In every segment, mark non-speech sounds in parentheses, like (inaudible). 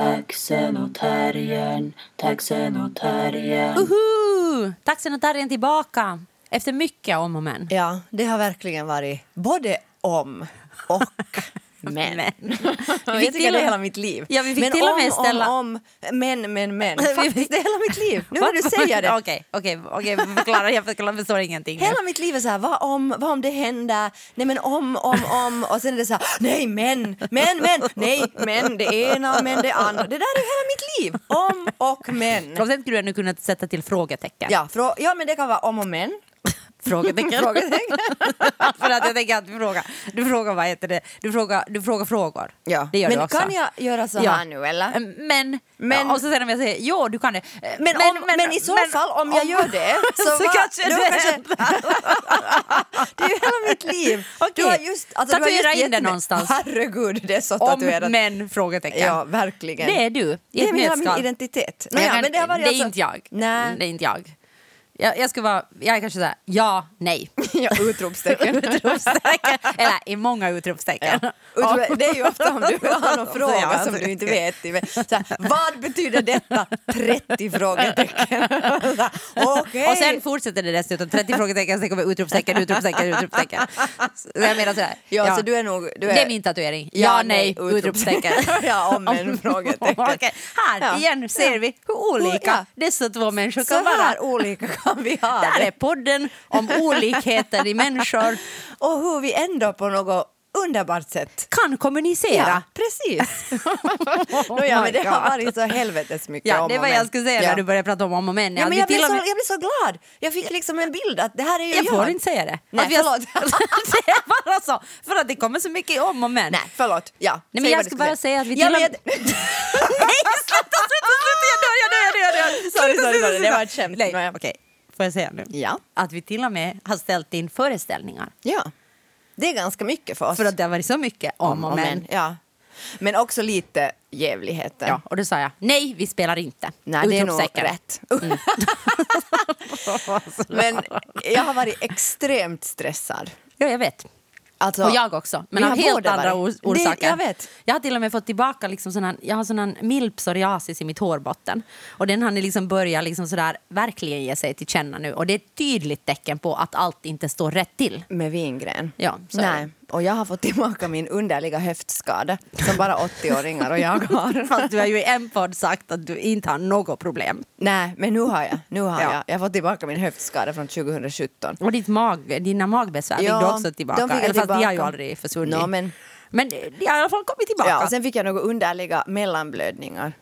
Taxen och terriern, taxen och terriern. Uhu! Taxen och terriern tillbaka efter mycket om och men. Ja, det har verkligen varit både om och (laughs) men. Men. (laughs) Vi fick till det och hela mitt liv. Ja, vi fick men till och om, med ställa- om, om, men, men, men. (laughs) Faktiskt, det är hela mitt liv. Nu när du säger det. Okej, okej, okej. Förklara, jag förklarar, förstår ingenting. nu. Hela mitt liv är så här, vad om, vad om det händer? Nej men om, om, om. Och sen är det så här, nej men, men, men, nej men, det ena, men det andra. Det där är hela mitt liv. Om och men. Och sen skulle du ännu kunna sätta till frågetecken. Ja, frå, ja men det kan vara om och men. (laughs) Frågetecken. Frågetecken. (laughs) För att jag tänker att du frågar, du frågar vad heter det, du frågar, du frågar frågor. Ja. Det gör men du också. kan jag göra så Ja. här nu eller? Men, Men- ja, och så sen om jag säger jo du kan det. Men, om, men, i så fall, om jag gör det (laughs) så, så vad- kanske det kanske, Det är ju hela mitt liv. Okej. Du har just, alltså, du har Tatuera just in det någonstans. Herregud, det är så Om tatuerat. men frågetecken. Ja, verkligen. Det är du. I Det är ett hela min identitet. Men, men det har varit det är alltså- inte jag. Nej. Det är inte jag. Jag, jag ska vara, jag kanske såhär, ja, nej. (laughs) Ja, utropstecken. (laughs) utropstecken. Eller i många utropstecken. Ja. Det är ju ofta om du (laughs) har någon Så fråga ja, som så- du inte vet. Så här, vad betyder detta? 30 frågetecken. Så här, Okej. Och sen fortsätter det dessutom, 30 frågetecken, sen kommer utropstecken, utropstecken, utropstecken. Så jag menar sådär. Ja, så du är nog... Du är, Det är min tatuering. Ja, nej, utrop- utropstecken. ja, om en frågetecken. Okej, Här Ja. igen ser vi hur olika Ja. dessa två människor Så kan vara. här olika kan vi ha Där är podden om (laughs) olikheter i människor Och hur vi ändå på något underbart sätt kan kommunicera. Ja, precis. (laughs) (laughs) Oh my men det har varit så helvetes mycket Ja, om det men. jag skulle säga Ja. när du började prata om om och men. Ja, men jag, blev så, med- jag blev så glad. Jag fick liksom en bild att det här är ju jag jag. får inte säga det. Nej, Att vi har- det är bara så. För att det kommer så mycket om och men. Nej, förlåt. Ja, Nej, men jag skulle bara säga att vi ja, till och jag... Nej, sluta, sluta, sluta! Jag dör, jag dör, jag dör! Sorry, sorry, sorry. Det var ett skämt. Nej, okej. Får jag säga nu? Ja. Att vi till och med har ställt in föreställningar. ja, det är ganska mycket för oss. För att det har varit så mycket om och men. Ja. Men också lite jävligheter. Ja, och då sa jag nej, vi spelar inte. Nej, det är nog Utropstecken. rätt. (laughs) Men jag har varit extremt stressad. Ja, jag vet. Alltså, och jag också, men av helt andra or- orsaker. Det, jag vet. Jag har till och med fått tillbaka liksom sån här, jag har sån här mild psoriasis i mitt hårbotten. Och den har liksom börjat liksom sådär, verkligen ge sig till känna nu. Och det är ett tydligt tecken på att allt inte står rätt till. Med vingren. Ja, så Nej. Och jag har fått tillbaka min underliga höftskada som bara 80-åringar och jag har. (laughs) Fast du har ju i en podd sagt att du inte har något problem. Nej, men nu har jag. Nu har Ja. jag. Jag har fått tillbaka min höftskada från 2017. Och ditt mag, dina magbesvär fick Ja, du också tillbaka. de fick jag Eller fast de har ju tillbaka. aldrig försvunnit. Nå, men- men de har i alla fall kommit tillbaka. Ja, sen fick jag några underliga mellanblödningar.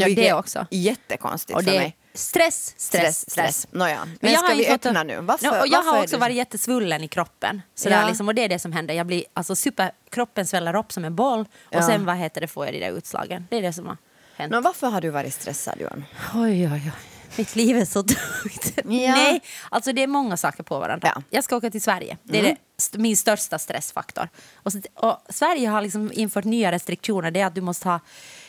Ja, Vilket det också. Jättekonstigt och för det är mig. stress, stress, stress. Nåja, men, Men jag ska vi öppna nu? Varför, No, och jag har också varit jättesvullen i kroppen. Sådär, Ja. liksom, och det är det som händer. Jag blir, alltså, super, kroppen sväller upp som en boll och Ja. sen vad heter det, får jag de där utslagen. Det är det som har hänt. Nå, varför har du varit stressad, Johan? Oj, oj, oj. Mitt liv är så (laughs) tungt. Nej, alltså det är många saker på varandra. Ja. Mm. Jag ska åka till Sverige. Det är det, st- min största stressfaktor. Och, så, och Sverige har liksom infört nya restriktioner. Det är att du måste ha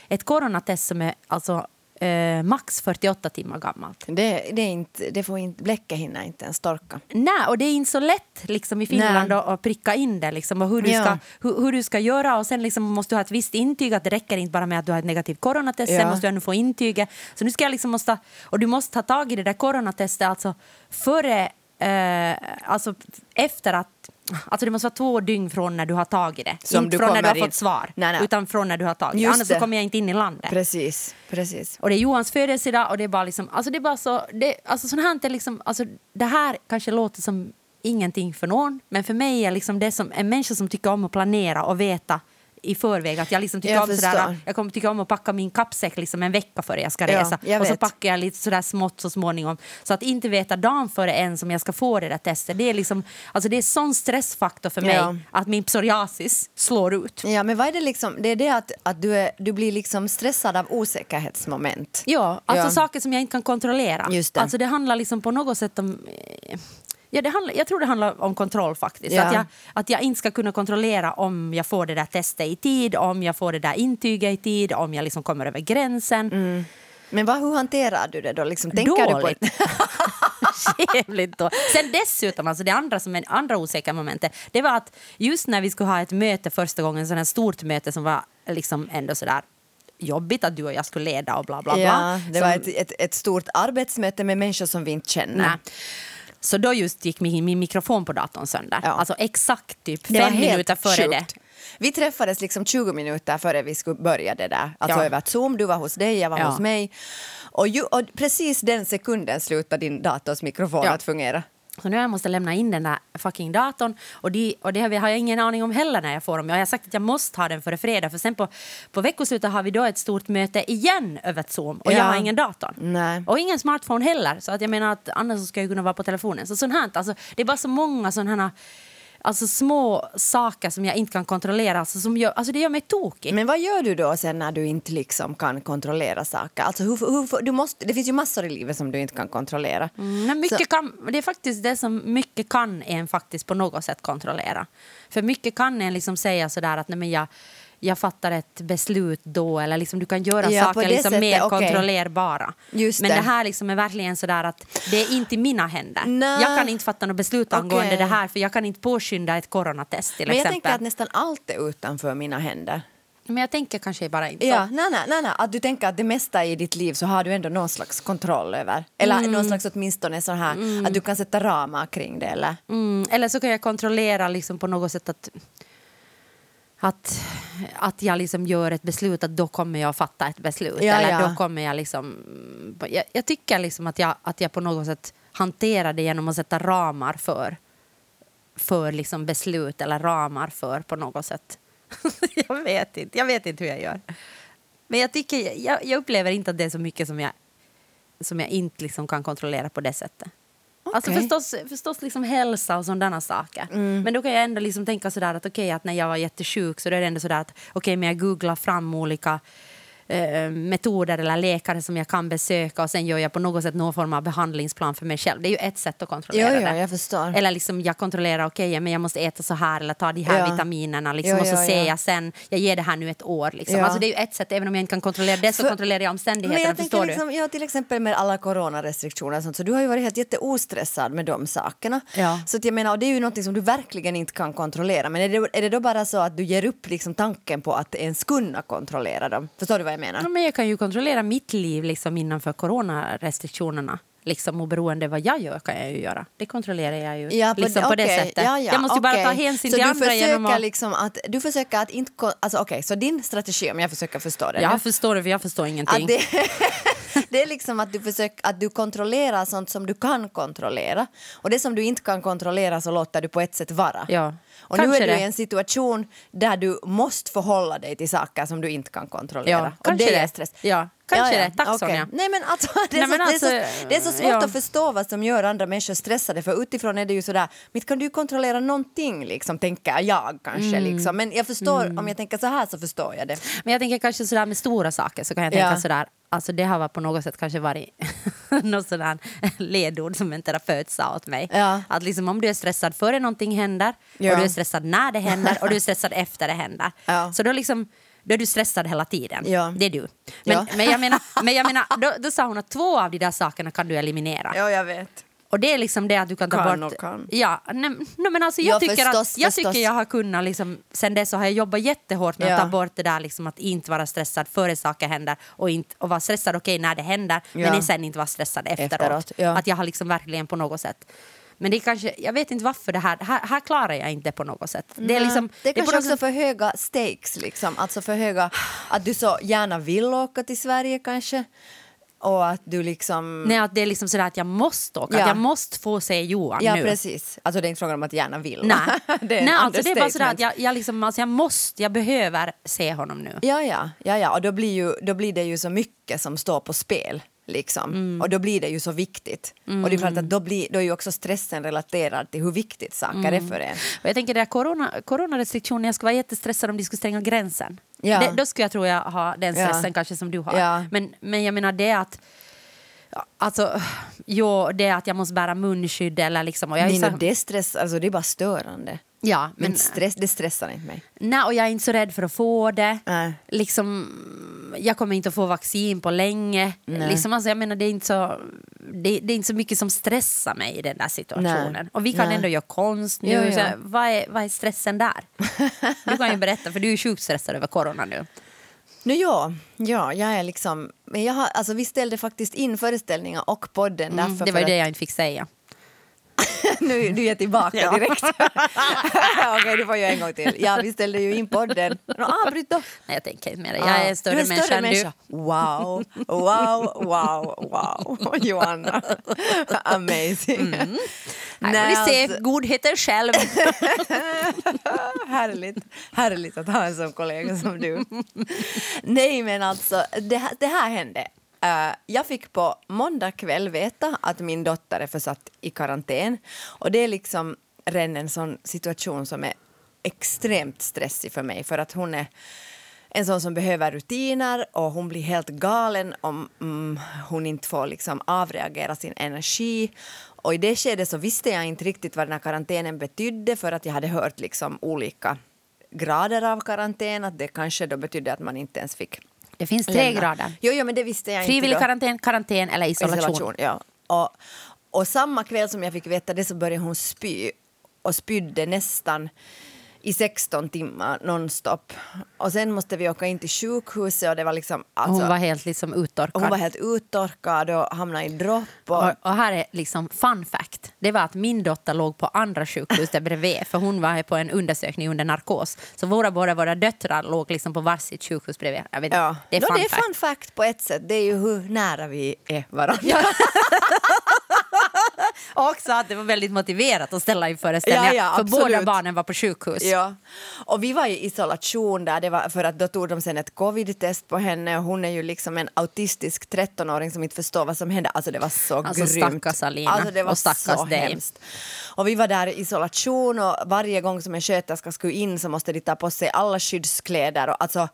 ett coronatest som är alltså, eh, max 48 timmar gammalt. Det, det, är inte, det får inte, bläcket hinner inte ens torka. Nej, och det är inte så lätt liksom, i Finland att, att pricka in det. Liksom, och hur, du Ja. ska, hur, hur du ska göra. Och sen liksom, måste du ha ett visst intyg. Att det räcker inte bara med att du har ett negativt coronatest. Sen Ja. måste du ännu få intyget. Så nu ska jag liksom måste, och du måste ta tag i det där coronatestet alltså före, eh, alltså efter att Alltså det måste vara två dygn från när du har tagit det. Som inte från när du har in. fått svar, Nej, nej. utan från när du har tagit. Just Annars så det. kommer jag inte in i landet. Precis, precis. Och det är Johans födelsedag och det är bara liksom, alltså det är bara så, det, alltså sånt här är liksom, alltså det här kanske låter som ingenting för någon, men för mig är liksom det som en människa som tycker om att planera och veta i förväg att jag liksom tycker Jag om sådär, jag kommer tycka om att packa min kappsäck liksom en vecka före jag ska Ja, resa jag och så packar jag lite sådär smått så småningom så att inte veta dagen före än som jag ska få det där testet det är liksom, alltså det är sån stressfaktor för mig Ja. att min psoriasis slår ut. Ja, men vad är det liksom? Det är det att, att du, är, du blir liksom stressad av osäkerhetsmoment. Ja, alltså Ja. saker som jag inte kan kontrollera. Just det. Alltså det handlar liksom på något sätt om... Ja, det handlar, jag tror det handlar om kontroll faktiskt. Ja. Att, jag, att jag inte ska kunna kontrollera om jag får det där testet i tid, om jag får det där intyget i tid, om jag liksom kommer över gränsen. Mm. Men vad, hur hanterar du det då? Liksom, tänker du på Dåligt. (laughs) Jävligt då. Sen dessutom, alltså det andra som är andra osäkra momentet, det var att just när vi skulle ha ett möte första gången, här stort möte som var liksom ändå sådär jobbigt att du och jag skulle leda och bla bla bla. Ja, det var Som- ett, ett, ett stort arbetsmöte med människor som vi inte känner. Nej. Så då just gick min, min mikrofon på datorn sönder. Ja. Alltså exakt typ Det fem minuter före sjukt. det. Vi träffades liksom 20 minuter före vi skulle börja det där. Alltså Ja. över Zoom, du var hos dig, jag var Ja. hos mig. Och, ju, och precis den sekunden slutade din dators mikrofon Ja. att fungera. Så nu jag måste lämna in den där fucking datorn och, de, och det har jag ingen aning om heller när jag får dem. Jag har sagt att jag måste ha den före fredag för sen på, på veckoslutet har vi då ett stort möte igen över Zoom och Ja. jag har ingen dator. Nej. Och ingen smartphone heller så att jag menar att annars ska jag kunna vara på telefonen. Så sånt här, alltså, det är bara så många sådana här alltså, små saker som jag inte kan kontrollera. Alltså, som gör, alltså, det gör mig tokig. Men vad gör du då sen när du inte liksom kan kontrollera saker? Alltså hur, hur, du måste, det finns ju massor i livet som du inte kan kontrollera. Mm, men mycket kan, det är faktiskt det som mycket kan en faktiskt på något sätt kontrollera. För mycket kan en liksom säga sådär att nej men jag, jag fattar ett beslut då eller liksom du kan göra Ja, saker liksom sättet, mer okej. kontrollerbara. Just men det. det. här liksom är verkligen sådär att det är inte i mina händer. Nej. Jag kan inte fatta något beslut angående Okej. det här för jag kan inte påskynda ett coronatest till Men jag exempel. tänker att nästan allt är utanför mina händer. Men jag tänker kanske bara inte Ja, så. nej, nej, nej, nej, att du tänker att det mesta i ditt liv så har du ändå någon slags kontroll över. Eller Mm. någon slags åtminstone så här att du kan sätta ramar kring det eller? Mm, eller så kan jag kontrollera liksom på något sätt att att, att jag liksom gör ett beslut, att då kommer jag fatta ett beslut. Ja, eller ja. då kommer jag liksom... Jag, jag tycker liksom att jag, att jag på något sätt hanterar det genom att sätta ramar för, för liksom beslut eller ramar för på något sätt. (laughs) jag vet inte. Jag vet inte hur jag gör. Men jag, tycker, jag, jag upplever inte att det är så mycket som jag, som jag inte liksom kan kontrollera på det sättet. Alltså Okej. förstås, förstås liksom hälsa och sådana saker. Men då kan jag ändå liksom tänka sådär att okej att när jag var jättesjuk så då är det ändå sådär att okej men jag googlar fram olika eh, metoder eller läkare som jag kan besöka och sen gör jag på något sätt någon form av behandlingsplan för mig själv. Det är ju ett sätt att kontrollera Jo, jo, det. jag förstår. Eller liksom jag kontrollerar, okej men jag måste äta så här eller ta de här Ja. vitaminerna liksom, Jo, och så jo, ser ja. jag sen, jag ger det här nu ett år liksom. Ja. Alltså det är ju ett sätt, även om jag inte kan kontrollera det så För- kontrollerar jag Men omständigheterna, jag förstår tänker du? liksom, ja, till exempel med alla coronarestriktioner och sånt, så du har ju varit helt jätteostressad med de sakerna. Ja. Så att jag menar, och det är ju något som du verkligen inte kan kontrollera. Men är det, är det då bara så att du ger upp liksom tanken på att ens kunna kontrollera dem? Förstår du vad jag menar? Ja, men jag kan ju kontrollera mitt liv liksom innanför coronarestriktionerna. Liksom oberoende vad jag gör kan jag ju göra. Det kontrollerar jag ju Ja, på, liksom det, på det sättet. ja, ja, jag måste ju bara ta hänsyn så till du andra försöker genom att... liksom att... Du försöker att inte... Alltså okej, så din strategi, om jag försöker förstå det. Jag förstår det, för jag förstår ingenting. Det, (laughs) det är liksom att du, försöker, att du kontrollerar sånt som du kan kontrollera. Och det som du inte kan kontrollera så låter du på ett sätt vara. Ja, Och nu kanske är du det. i en situation där du måste förhålla dig till saker som du inte kan kontrollera. Ja, och kanske det är det. stress. Ja, kanske det. Tack, okej. Sonja. Nej men alltså, (laughs) det är, Nej, men så, det är alltså, så, det är så svårt ja. att förstå vad som gör andra människor stressade för utifrån är det ju sådär, men kan du kontrollera någonting liksom, tänker jag kanske Mm. liksom. Men jag förstår, om jag tänker så här så förstår jag det. Men jag tänker kanske sådär med stora saker så kan jag tänka Ja. sådär, alltså det har varit på något sätt kanske varit (laughs) något sådär ledord som en terapeut sa åt mig. Ja. Att liksom om du är stressad före någonting händer Ja. och du är stressad när det händer och du är stressad efter det händer. Ja. Så då liksom då är du stressad hela tiden. Ja. Det är du. Men, Ja. men jag menar, men jag menar då, då sa hon att två av de där sakerna kan du eliminera. Ja, jag vet. Och det är liksom det att du kan ta Kan bort... och kan. Ja, nej, nej, men alltså jag, Ja, tycker, förstås, att, jag förstås. tycker jag har kunnat, liksom, sen dess så har jag jobbat jättehårt med Ja. att ta bort det där liksom, att inte vara stressad före saker händer och, inte, och vara stressad okej när det händer Ja. men sen inte vara stressad efteråt. Efteråt, ja. Att jag har liksom verkligen på något sätt men det är kanske, jag vet inte varför det här, här, här klarar jag inte på något sätt. Det är, liksom, det är på kanske också sätt- för höga stakes, liksom. alltså för höga, att du så gärna vill åka till Sverige kanske. Och att du liksom... Nej, att det är liksom sådär att jag måste åka, Ja. att jag måste få se Johan ja, nu. precis. Alltså det är inte frågan om att gärna vill. Nej, (laughs) det är Nej alltså det är bara sådär att jag, jag, liksom, alltså jag måste, jag behöver se honom nu. Ja, ja, ja, ja. och då blir, ju, då blir det ju så mycket som står på spel. Liksom. Mm. Och då blir det ju så viktigt. Och det är klart att då, blir, då är ju också stressen relaterad till hur viktigt saker Mm. är för en. Och jag tänker det här corona, coronarestriktioner, jag skulle vara jättestressad om de skulle stänga gränsen. Ja. Det, då skulle jag tror jag ha den Ja. stressen kanske som du har. Ja. Men, men jag menar det att ja, Alltså, jo, det att jag måste bära munskydd eller liksom... Och jag Nej, så, det, stress, alltså det är bara störande. Ja, Men men, stress, det stressar inte mig. nej, och jag är inte så rädd för att få det. Nej. Liksom, jag kommer inte att få vaccin på länge. Nej. Liksom, alltså, jag menar, det, är inte så, det, det är inte så mycket som stressar mig i den där situationen. Nej. Och vi kan ändå göra konst nu. Jo, jo. Så, vad, är, vad är stressen där? Du kan ju berätta, för du är sjukt stressad över corona nu. Nu ja, ja, jag är liksom... Men jag har, alltså, vi ställde faktiskt in föreställningar och podden därför Mm, det var det jag inte fick säga. (laughs) nu, du är tillbaka (laughs) Ja. direkt. (laughs) Okej, du får ju en gång till. Ja, vi ställde ju in podden. Avbryt då. Nej, jag tänker inte mer. Jag Ja, är större, du är människa än du. Wow, wow, wow, wow. Johanna, amazing. Mm. Nej, vi ser alltså- godheten själv. härligt, härligt att ha en sån kollega som du. Nej, men alltså, det här, det här hände. Äh, jag fick på måndag kväll veta att min dotter är försatt i karantän. Och det är liksom redan en sån situation som är extremt stressig för mig för att hon är en sån som behöver rutiner och hon blir helt galen om mm, hon inte får liksom avreagera sin energi. Och i det skedet så visste jag inte riktigt vad den här karantänen betydde för att jag hade hört liksom olika grader av karantän. Att det kanske då betydde att man inte ens fick det finns tre lämna. grader. Jo, jo, men det visste jag Frivillig inte då. karantän, karantän eller isolation. ja. och, och samma kväll som jag fick veta det så började hon spy och spydde nästan i 16 timmar nonstop. Och sen måste vi åka in till sjukhuset och det var liksom... Alltså, Hon var helt liksom uttorkad. hon var helt uttorkad och hamnade i dropp. Och, och, och här är liksom fun fact. Det var att min dotter låg på andra sjukhus där bredvid för hon var på en undersökning under narkos. Så våra båda våra döttrar låg liksom på varsitt sjukhus bredvid. Jag vet, ja. Det är fun det är fact. fun fact på ett sätt. Det är ju hur nära vi är varandra. (laughs) Och (laughs) också att det var väldigt motiverat att ställa in föreställningar. Ja, ja, för båda barnen var på sjukhus. Ja. Och vi var i isolation där, det var för att då tog de sen ett covid-test på henne och hon är ju liksom en autistisk 13-åring som inte förstår vad som händer. Alltså det var så Alltså, grymt. stackars Alina Alltså det var och stackars så dig. hemskt. Och vi var där i isolation och varje gång som en sköterska skulle in så måste de ta på sig alla skyddskläder och alltså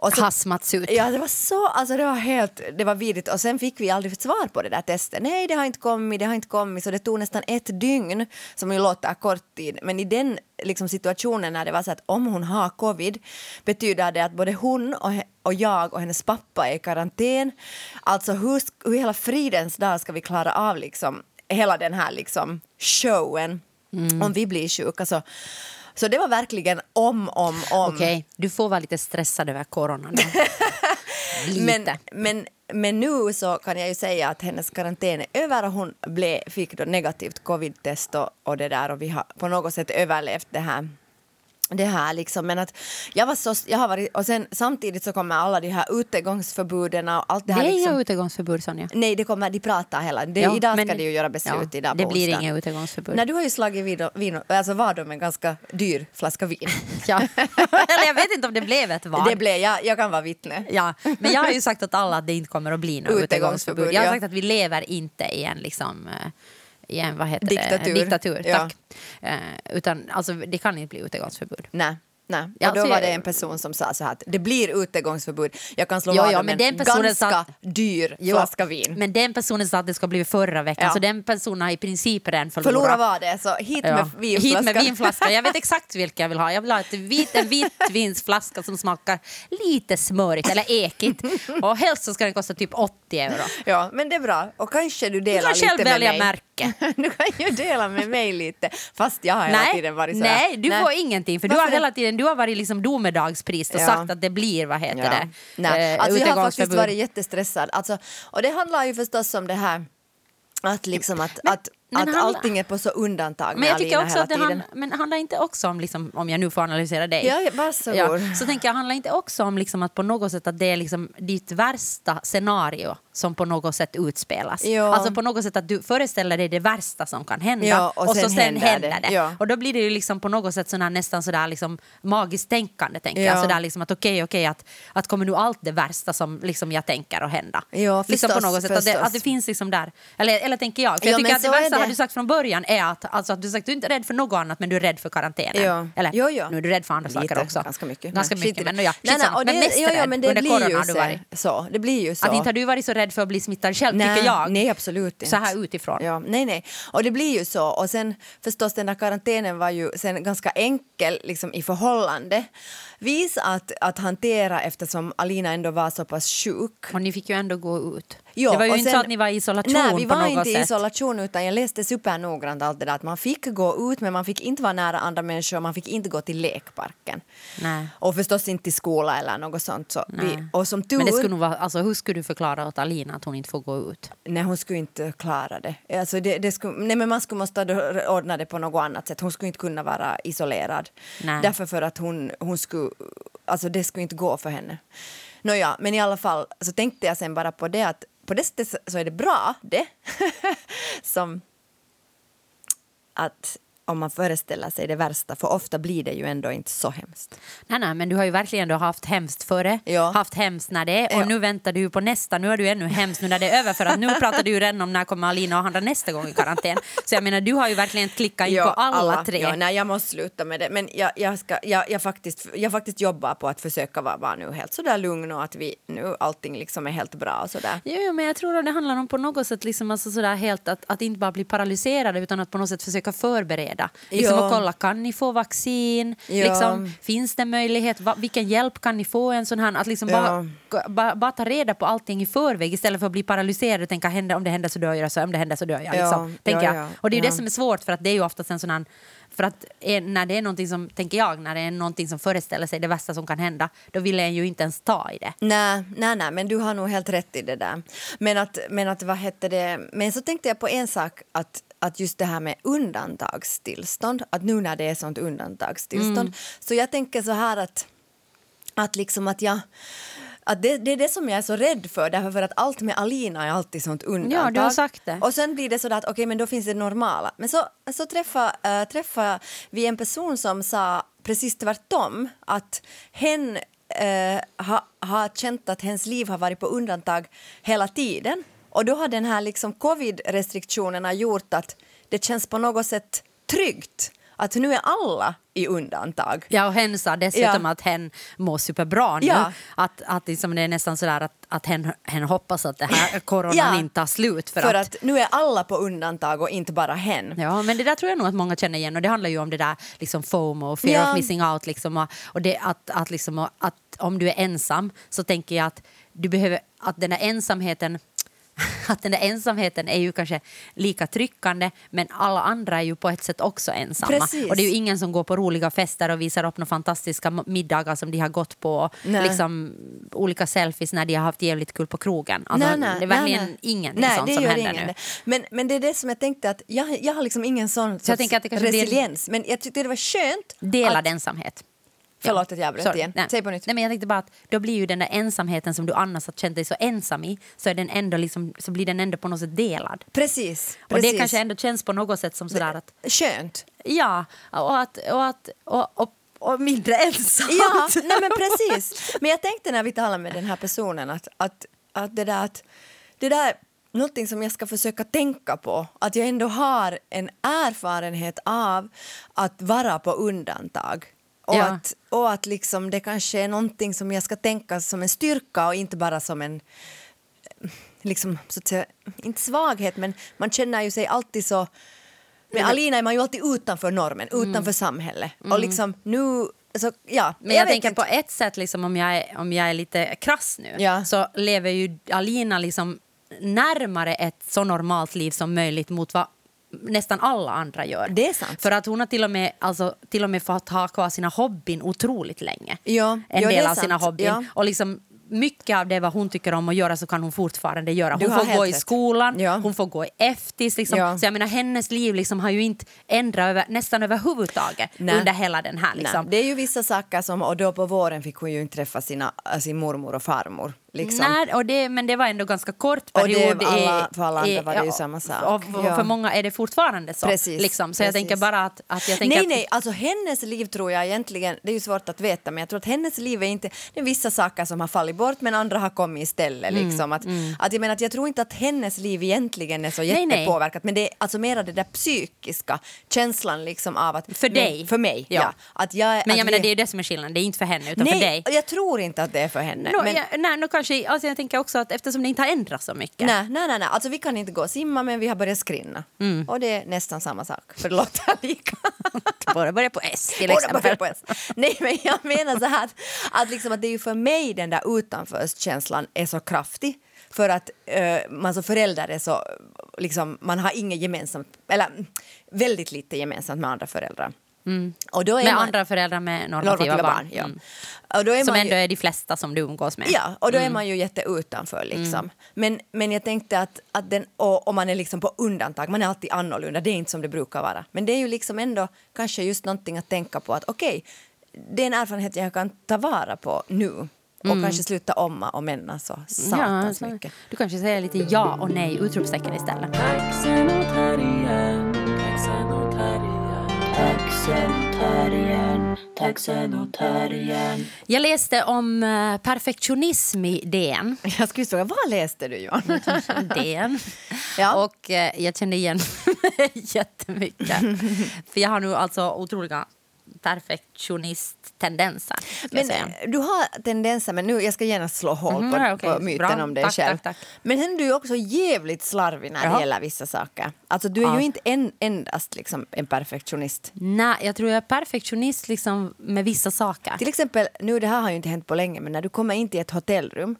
och så, Hazmat-suit. Ja, det var så, alltså det var helt, det var vidrigt. Och sen fick vi aldrig svar på det där testet. Nej, det har inte kommit, det har inte kommit. Så det tog nästan ett dygn, som ju låter kort tid. Men i den liksom, situationen när det var så att om hon har covid betyder det att både hon och, och jag och hennes pappa är i karantän. Alltså hur, hur hela fridens dag ska vi klara av liksom hela den här liksom showen om vi blir sjuka? Så, så det var verkligen om, om, om. Okej, du får vara lite stressad över corona då. (laughs) lite. Men, men, men nu så kan jag ju säga att hennes karantän är över och hon blev, fick då negativt covid-test och, och det där och vi har på något sätt överlevt det här. Det här liksom, men att jag var så, jag har varit, och sen samtidigt så kommer alla de här utegångsförbuden och allt det det här är liksom. ju utegångsförbud, Sonja. Nej, det kommer, de pratar hela, det, Ja, idag ska de ju göra beslut ja, idag det blir inget utegångsförbud. Nej, du har ju slagit vin, vin alltså vad om en ganska dyr flaska vin. (laughs) Ja. Eller jag vet inte om det blev ett vad. Det blev, jag, jag kan vara vittne. Ja, men jag har ju (laughs) sagt åt alla att det inte kommer att bli något Utegångsförbud, utegångsförbud. Jag har sagt att vi lever inte i en liksom eh, i en, vad heter Diktatur. Det? diktatur Ja. tack. Eh, utan alltså, det kan inte bli utegångsförbud. Nej. Nej. Ja, och då var det en person som sa så här att det blir utegångsförbud. Jag kan slå Jo, vad om en ganska sa- dyr Jo, flaska vin. Men den personen sa att det ska bli förra veckan, Ja. så den personen har i princip redan förlorat. Förlora var det, så hit Ja. med vinflaska. Hit med vinflaska. Jag vet (laughs) exakt vilka jag vill ha. Jag vill ha ett vit, en vitvinsflaska som smakar lite smörigt eller ekigt. (laughs) Och helst så ska den kosta typ 80 euro. (laughs) Ja, men det är bra. Och kanske du Du delar kan själv lite med välja mig. märke. (laughs) du kan ju dela med mig lite. Fast jag har hela Nej, tiden varit så här. nej, du får ingenting. För du har det? hela tiden du har varit liksom domedagspris och Ja. sagt att det blir, vad heter Ja. det, Nej. eh, Alltså jag har faktiskt varit jättestressad. Alltså, och det handlar ju förstås om det här att, liksom att, att, men att handla- allting är på så undantag Men med jag tycker Alina också hela att det tiden. hand, men handlar inte också om, liksom, om jag nu får analysera dig, Ja, ja, varsågod. så tänker jag, handlar inte också om liksom att på något sätt att det är liksom ditt värsta scenario som på något sätt utspelas? Ja. Alltså på något sätt att du föreställer dig det värsta som kan hända Ja, och och, sen så sen händer händer det. det. Ja. Och då blir det ju liksom på något sätt sådär, nästan sådär liksom magiskt tänkande, tänker jag. Ja. Sådär liksom att okej, okej, att, att kommer nu allt det värsta som liksom jag tänker att hända? Ja, liksom på förstås, något sätt, att det, förstås. att det finns liksom där, eller, eller tänker jag. För Ja, jag tycker att det värsta det. har du sagt från början är att, alltså, att du sagt du inte är rädd för något annat men du är rädd för karantänen. Eller nu är du rädd för andra Lite, saker också. Ganska mycket. Ganska mycket, men ja, nej, nej, och det, men mest rädd under corona har du varit. så. Det blir ju så. Att inte har du varit så rädd för att bli smittad själv, Nej, tycker jag. Nej, absolut inte. Så här utifrån. Ja, nej, nej. Och det blir ju så. Och sen förstås den där karantänen var ju sen ganska enkel liksom, i förhållande vis att, att hantera eftersom Alina ändå var så pass sjuk. Och ni fick ju ändå gå ut. Jo, det var ju och inte sen- så att ni var i isolation Nej, vi var inte i isolation utan jag läste supernoggrant allt det där att man fick gå ut men man fick inte vara nära andra människor man fick inte gå till lekparken. Nej. Och förstås inte till skola eller något sånt. Så vi, och som tur, Men det skulle nog vara, alltså, hur skulle du förklara åt Alina att hon inte får gå ut? nej hon skulle inte klara det. Alltså det, det skulle, nej men man skulle måste ordna det på något annat sätt. Hon skulle inte kunna vara isolerad. Nej. Därför för att hon, hon skulle, alltså det skulle inte gå för henne. Nåja, men i alla fall så tänkte jag sen bara på det att på det sättet så är det bra det. (laughs) Som att om man föreställer sig det värsta, för ofta blir det ju ändå inte så hemskt. Nej, nej, men du har ju verkligen då haft hemskt före, Ja. haft hemskt när det är och Ja. nu väntar du på nästa. Nu har du ännu hemskt nu när det är över för att nu pratar du ju redan om när kommer Alina och handla nästa gång i karantän. Så jag menar, du har ju verkligen klickat in på alla, tre. Ja, nej, jag måste sluta med det. Men jag, jag, ska, jag, jag, faktiskt, jag faktiskt jobbar på att försöka vara, vara nu helt sådär lugn och att vi nu allting liksom är helt bra och sådär. Jo, jo, men jag tror att det handlar om på något sätt liksom alltså sådär helt att, att inte bara bli paralyserade utan att på något sätt försöka förbereda. Liksom Ja. att kolla, kan ni få vaccin? Ja. Liksom, finns det möjlighet? Va, vilken hjälp kan ni få? En sån här, att liksom Ja. bara, bara, bara ta reda på allting i förväg istället för att bli paralyserad och tänka händer, om det händer så dör jag, så om det händer så dör jag. Ja, Liksom, tänker ja, jag. ja, Och det är det som är svårt för att det är ju oftast en sån här för att när det är någonting som, tänker jag, när det är någonting som föreställer sig det värsta som kan hända, då vill en ju inte ens ta i det. Nej, nej, nej, men du har nog helt rätt i det där. Men att, men att vad hette det, men så tänkte jag på en sak att att just det här med undantagstillstånd, att nu när det är sånt undantagstillstånd, Mm. så jag tänker så här att, att liksom att jag att det, det är det som jag är så rädd för, därför för att allt med Alina är alltid sånt undantag. Ja, du har sagt det. Och sen blir det så att okej, men då finns det normala. Men så, så träffade äh, träffa vi en person som sa precis tvärtom, att hen äh, har ha känt att hennes liv har varit på undantag hela tiden. Och då har den här liksom covid-restriktionerna gjort att det känns på något sätt tryggt att nu är alla i undantag. Ja, och hen sa dessutom Ja. att hen mår superbra nu. Ja. Att, att liksom det är nästan sådär att, att hen, hen hoppas att det här (laughs) coronan Ja. inte tar slut. För, För att, att nu är alla på undantag och inte bara hen. Ja, men det där tror jag nog att många känner igen och det handlar ju om det där liksom FOMO, fear of missing out liksom och, och det att, att liksom att om du är ensam så tänker jag att du behöver att den där ensamheten (laughs) att den där ensamheten är ju kanske lika tryckande men alla andra är ju på ett sätt också ensamma. Precis. Och det är ju ingen som går på roliga fester och visar upp några fantastiska middagar som de har gått på. Nej. Liksom, olika selfies när de har haft jävligt kul på krogen. Alltså, det är verkligen ingenting nej, sånt det som händer ingen nu. Men, men det är det som jag tänkte att jag, jag har liksom ingen sån Så jag att det resiliens. Men jag tyckte det var skönt Delad att, ensamhet. Förlåt att jag bröt Sorry. igen. Nej. Säg på nytt. Nej, men jag tänkte bara att då blir ju den där ensamheten som du annars har känt dig så ensam i så, är den ändå liksom, så blir den ändå på något sätt delad. Precis. Och det precis. kanske ändå känns på något sätt som sådär att Skönt. ja, och att, och att och, och, och mindre ensamt. Ja, nej men precis. Men jag tänkte när vi talade med den här personen att, att, att det där att det där är någonting som jag ska försöka tänka på. Att jag ändå har en erfarenhet av att vara på undantag. Och, Ja. att, och att liksom det kanske är någonting som jag ska tänka som en styrka och inte bara som en liksom, så att säga, inte svaghet, men man känner ju sig alltid så... Med Alina är man ju alltid utanför normen, utanför samhället. Och liksom nu... Så, ja, Men jag, vet tänker inte. på ett sätt, liksom, om, jag är, om jag är lite krass nu, Ja. så lever ju Alina liksom närmare ett så normalt liv som möjligt mot vad nästan alla andra gör. Det är sant. För att hon har till och med, alltså, till och med fått ha kvar sina hobbyn otroligt länge. Ja, en ja, del av sina hobbyn. Ja. Och liksom, mycket av det vad hon tycker om att göra så kan hon fortfarande göra. Hon får gå i rätt. skolan, Ja. hon får gå i eftis. Liksom. Ja. Så jag menar, hennes liv liksom har ju inte ändrat över, nästan överhuvudtaget Nej. under hela den här. Liksom. Det är ju vissa saker som, och då på våren fick hon ju inte träffa sina, sin mormor och farmor. Liksom. Nej, och det, men det var ändå ganska kort Och det- period. alla- för alla andra i- var det ju samma sak. Och för, Ja. för många är det fortfarande så. Precis, Liksom. Så jag precis. tänker bara att, att jag tänker nej, nej, alltså hennes liv tror jag egentligen, det är ju svårt att veta, men jag tror att hennes liv är inte, det är vissa saker som har fallit bort men andra har kommit istället. Mm, Liksom. Att, att jag menar att jag tror inte att hennes liv egentligen är så Nej, nej. jättepåverkat, men det är alltså mera det där psykiska känslan liksom av att... För men- dig? För mig, ja. Ja. Att jag, Men att jag menar, det är ju det som är skillnaden. Det är inte för henne utan Nej, för dig. jag tror inte att det är för henne. No, men, ja, nej, no, kanske alltså jag tänker också att eftersom det inte har ändrats så mycket. Nej, nej, nej, nej. Alltså, vi kan inte gå och simma men vi har börjat skrinna. Mm. Och det är nästan samma sak, för det låter lika. (laughs) Båda börjar på S till Båda exempel. på S. Nej, men jag menar så här att, att, liksom att det är ju för mig den där utanförskänslan är så kraftig. För att eh, man som förälder är så, liksom, man har inget gemensamt, eller väldigt lite gemensamt med andra föräldrar. Och då är Med man, andra föräldrar med normativa, normativa barn. barn. ja. Mm. Och då är Som man ändå ju, är de flesta som du umgås med. Ja, och då Mm. är man ju jätteutanför liksom. Men, men jag tänkte att, att den, och, och man är liksom på undantag, man är alltid annorlunda, det är inte som det brukar vara. Men det är ju liksom ändå kanske just någonting att tänka på att okej, det är en erfarenhet jag kan ta vara på nu. Och kanske sluta omma och männa så satans så- mycket. Du kanske säger lite ja och nej, utropstecken istället. Jag läste om eh, perfektionism i DN. (laughs) Jag skulle fråga, vad läste du Johan? DN. (laughs) Ja. Och eh, jag kände igen (laughs) mig jättemycket. För jag har nu alltså otroliga perfektionisttendenser. Men säga. du har tendenser, men nu jag ska gärna slå hål Mhm, på, okej. på myten Bra. om dig Tack, själv. tack, tack. Men sen är du ju också jävligt slarvig när Jaha. det gäller vissa saker. Alltså du är Ja. ju inte en, endast liksom en perfektionist. Nej, jag tror jag är perfektionist liksom med vissa saker. Till exempel, nu det här har ju inte hänt på länge, men när du kommer in till ett hotellrum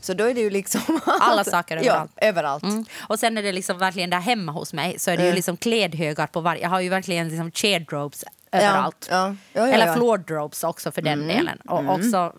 så då är det ju liksom... Mm. (laughs) Alla saker överallt. Ja, överallt. Mm. Och sen är det liksom verkligen där hemma hos mig så är det ju liksom klädhögar på varje... Jag har ju verkligen liksom chairdropes överallt. Ja, ja. Ja, Eller ja. floordropes också för den delen. Och också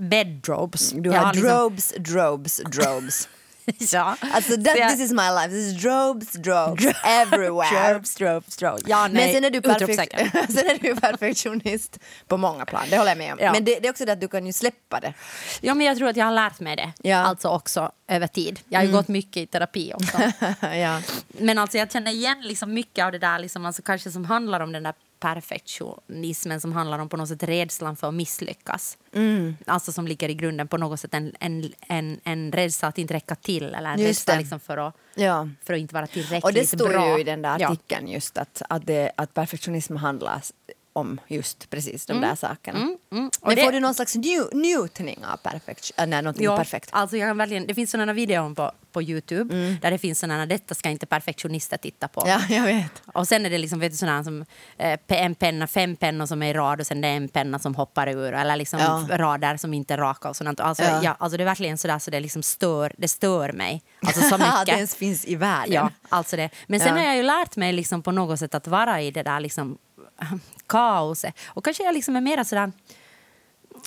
beddropes. Du Jag har liksom- drobes, drobes, drobes. (laughs) ja. Alltså that, jag- this is my life, this is drobes, drobes everywhere. Drops, drops, drops. Ja, nej, Men sen är, du perfek- (laughs) sen är du perfektionist på många plan, det håller jag med om. Ja. Men det, det är också det att du kan ju släppa det. Ja, men jag tror att jag har lärt mig det. Ja. Mm. Alltså också över tid. Jag har ju gått mycket i terapi också. (laughs) ja. Men alltså jag känner igen liksom mycket av det där liksom, alltså kanske som handlar om den där perfektionismen som handlar om på något sätt rädslan för att misslyckas. Mm. Alltså som ligger i grunden på något sätt en, en, en, en rädsla att inte räcka till eller en Just rädsla liksom för, att, Ja. för att inte vara tillräckligt Och det står bra. ju i den där Ja. artikeln just att, att, det, att perfektionism handlar om just precis de där sakerna. mm. Och Men det- får du någon slags nju, njutning av perfekt, äh, när någonting Ja, perfekt? Alltså jag kan verkligen, det finns sådana videor på, på Youtube där det finns sådana detta ska inte perfektionister titta på. Mm. Ja, jag vet. Och sen är det liksom, vet du, sådana som eh, en penna, fem pennor som är i rad och sen det är en penna som hoppar ur eller liksom Ja. rader som inte är raka och sånt. Alltså, Ja. ja. alltså det är verkligen sådär så det liksom stör, det stör mig. Alltså så (laughs) att det mycket. ens finns i världen. Ja, alltså det. Men sen har jag ju lärt mig liksom på något sätt att vara i det där liksom kaoset. Och kanske jag liksom är mera sådär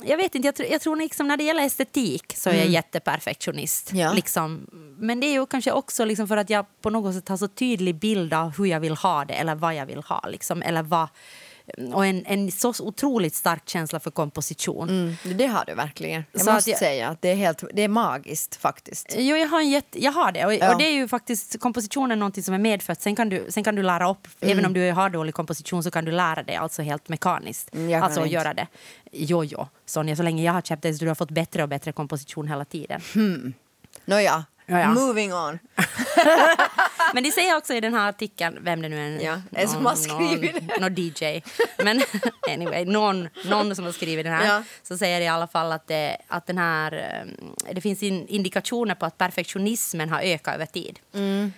jag vet inte, jag, tror- jag tror liksom när det gäller estetik så är jag jätteperfektionist. Mm. Ja. Liksom, men det är ju kanske också liksom för att jag på något sätt har så tydlig bild av hur jag vill ha det eller vad jag vill ha. Liksom, eller vad, och en, en så otroligt stark känsla för komposition. Mm, det har du verkligen. Jag Så måste jag- säga att det är, helt, det är magiskt faktiskt. Jo, jag har, en jätte, jag har det. Och, Ja. och det är ju faktiskt, komposition är någonting som är medfött. Sen kan du, sen kan du lära upp, Mm. även om du har dålig komposition så kan du lära dig alltså helt mekaniskt. Mm, alltså att göra det. Jo, jo, Sonja, så länge jag har köpt det så du har fått bättre och bättre komposition hela tiden. Nåja, Ja, ja. moving on. (laughs) Men de säger också i den här artikeln, vem det nu är, Ja, en som har skrivit någon, någon DJ. Men (laughs) anyway, någon, någon som har skrivit den här. Ja. Så säger i alla fall att det, att den här, eh, det finns in, indikationer på att perfektionismen har ökat över tid. Mm.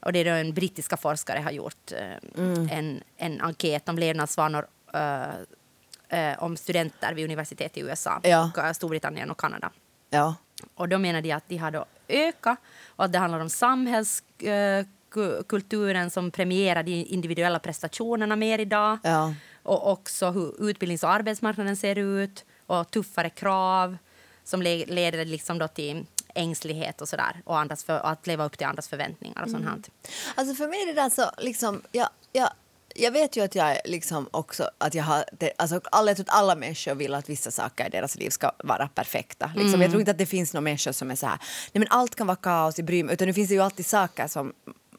Och det är då en brittiska forskare har gjort eh, Mm. en, en enkät om levnadsvanor eh, om studenter vid universitet i USA, Ja. Storbritannien och Kanada. Ja. Och då menar de att de har då ökat och att det handlar om samhällskulturen som premierar de individuella prestationerna mer idag. Ja. Och också hur utbildnings och arbetsmarknaden ser ut och tuffare krav som le- leder liksom då till ängslighet och sådär och andras för, och att leva upp till andras förväntningar och sånt här. Alltså för mig är det där så liksom, jag, jag, jag vet ju att jag liksom också, att jag har, alltså alla, jag tror att alla människor vill att vissa saker i deras liv ska vara perfekta. Liksom. Mm. Jag tror inte att det finns några människor som är så här, nej men allt kan vara kaos i bry mig", utan det finns ju alltid saker som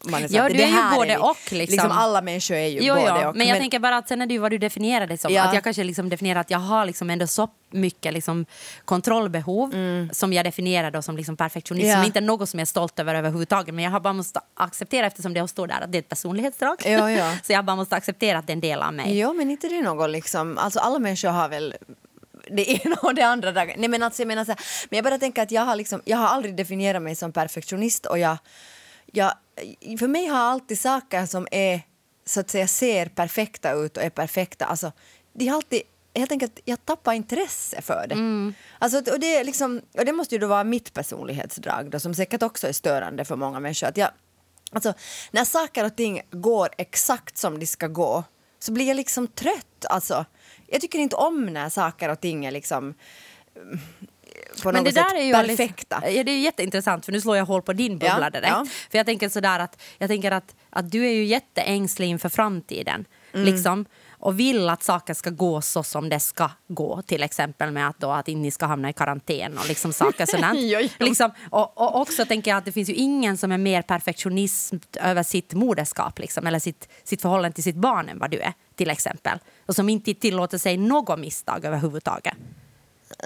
man är så Ja, du "Det är ju här både vi." och, liksom. alla människor är ju Jo, både ja. och. Men jag tänker bara att sen är det ju vad du definierar det som. Ja. Att jag kanske liksom definierar att jag har liksom ändå så mycket liksom kontrollbehov som jag definierar då som liksom perfektionism. Mm. Ja. Som inte är något som jag är stolt över överhuvudtaget. Men jag har bara måste acceptera eftersom det står där att det är ett personlighetsdrag. Ja, ja. (laughs) så jag bara måste acceptera att det är en del av mig. Jo, men inte det är något liksom, alltså alla människor har väl det ena och det andra dagen. Nej men alltså jag menar så här, men jag bara tänker att jag har liksom, jag har aldrig definierat mig som perfektionist och jag, jag, för mig har alltid saker som är så att säga ser perfekta ut och är perfekta, alltså de har alltid helt enkelt, jag tappar intresse för det. Mm. Alltså, och, det liksom, och det måste ju då vara mitt personlighetsdrag då, som säkert också är störande för många människor. Att jag, alltså, när saker och ting går exakt som de ska gå så blir jag liksom trött. Alltså, jag tycker inte om när saker och ting är liksom på något Men det där sätt är ju perfekta. Liksom, ja, det är jätteintressant för nu slår jag hål på din bubbla Ja, direkt. ja. För jag tänker sådär att, jag tänker att, att du är ju jätteängslig inför framtiden. Mm. Liksom, och vill att saker ska gå så som det ska gå. Till exempel med att, då, att ni ska hamna i karantän och liksom saker sådant. (laughs) Liksom, och, och också tänker jag att det finns ju ingen som är mer perfektionism över sitt moderskap liksom, eller sitt, sitt förhållande till sitt barn än vad du är. till exempel. Och som inte tillåter sig något misstag överhuvudtaget.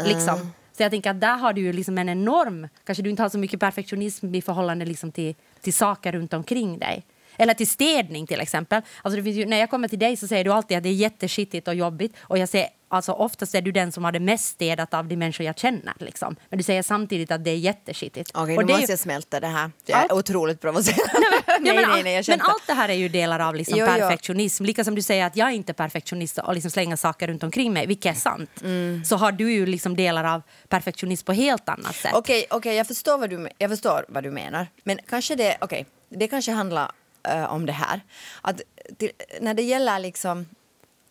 Liksom. Så jag tänker att där har du ju liksom en enorm... Kanske du inte har så mycket perfektionism i förhållande liksom till, till saker runt omkring dig. Eller till städning till exempel. Alltså det finns ju, när jag kommer till dig så säger du alltid att det är jätteskittigt och jobbigt. Och jag ser alltså oftast är du den som har det mest städat av de människor jag känner. Liksom. Men du säger samtidigt att det är jätteskittigt. Okej, Och nu måste ju- jag smälta det här. Jag är Allt- otroligt provocerad. (laughs) Ja, nej, men, nej, nej, jag men allt det här är ju delar av liksom Jo, perfektionism. Lika som du säger att jag är inte perfektionist och liksom slänger saker runt omkring mig, vilket är sant. Mm. Så har du ju liksom delar av perfektionism på helt annat sätt. Okej, okej, jag, förstår vad du, jag förstår vad du menar. Men kanske det, okej, det kanske handlar eh, om det här. Att till, när det gäller liksom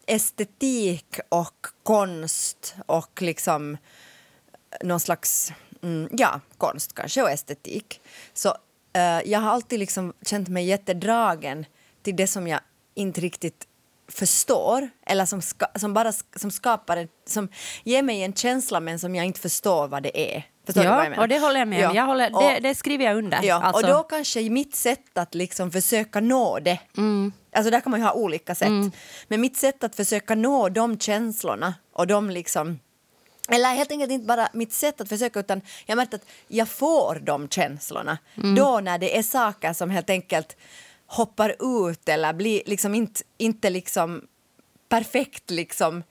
estetik och konst och liksom någon slags, mm, ja, konst kanske och estetik. Så uh, jag har alltid liksom känt mig jättedragen till det som jag inte riktigt förstår eller som, ska, som bara som skapar en, som ger mig en känsla men som jag inte förstår vad det är. Förstår du vad jag Ja, menar? och det håller jag med. Ja, Jag håller, och- det, det skriver jag under. Ja, Alltså, och då kanske mitt sätt att liksom försöka nå det, Mm. alltså där kan man ju ha olika sätt, men mitt sätt att försöka nå de känslorna och de liksom eller helt enkelt inte bara mitt sätt att försöka utan jag har märkt att jag får de känslorna Mm. då när det är saker som helt enkelt hoppar ut eller blir liksom inte, inte liksom perfekt liksom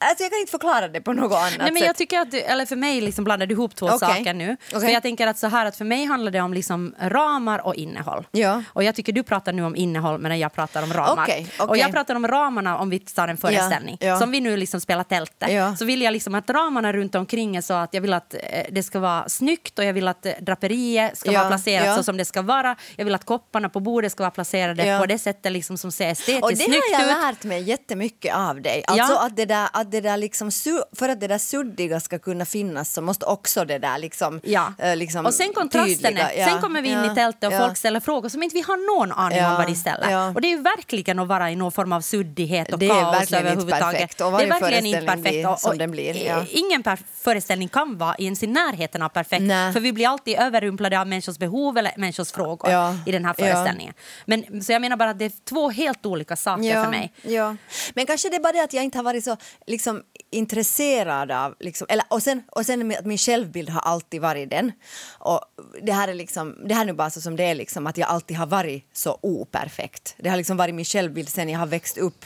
Alltså jag kan inte förklara det på något annat Nej, men jag tycker att du, eller för mig liksom blandar du ihop två Okej. saker nu. För Okej. jag tänker att så här att för mig handlar det om liksom ramar och innehåll. Ja. Och jag tycker du pratar nu om innehåll medan jag pratar om ramar. Okej. Och jag pratar om ramarna om vi tar en föreställning. ja. Som vi nu liksom spelar tältet. Ja. Så vill jag liksom att ramarna runt omkring är så att jag vill att eh, det ska vara snyggt och jag vill att eh, draperiet ska Ja, vara placerat ja. så som det ska vara. Jag vill att kopparna på bordet ska vara placerade Ja. på det sättet liksom som ser estetiskt Och det snyggt har jag ut. lärt mig jättemycket av dig. Alltså Ja. att det där, att det där liksom, för att det där suddiga ska kunna finnas så måste också det där liksom, Ja. eh, liksom och sen kontrasten är, sen kommer vi in ja, i tältet och ja. folk ställer frågor som inte vi har någon aning Ja, om vad de ställer. ja. Och det är ju verkligen att vara i någon form av suddighet och Det kaos överhuvudtaget. Och det är verkligen inte perfekt. Och, som och den blir, ja. Ingen föreställning kan vara ens i närheten av perfekt. Nej. För vi blir alltid överrumplade av människors behov eller människors frågor Ja, i den här ja. föreställningen. Men, så jag menar bara att det är två helt olika saker för mig. Ja. Men kanske det är bara det att jag inte har varit så liksom, intresserad av... Liksom, eller, och, sen, och sen att min självbild har alltid varit den. Och det här är liksom, det här är nu bara så som det är, liksom, att jag alltid har varit så operfekt. Det har liksom varit min självbild sen jag har växt upp.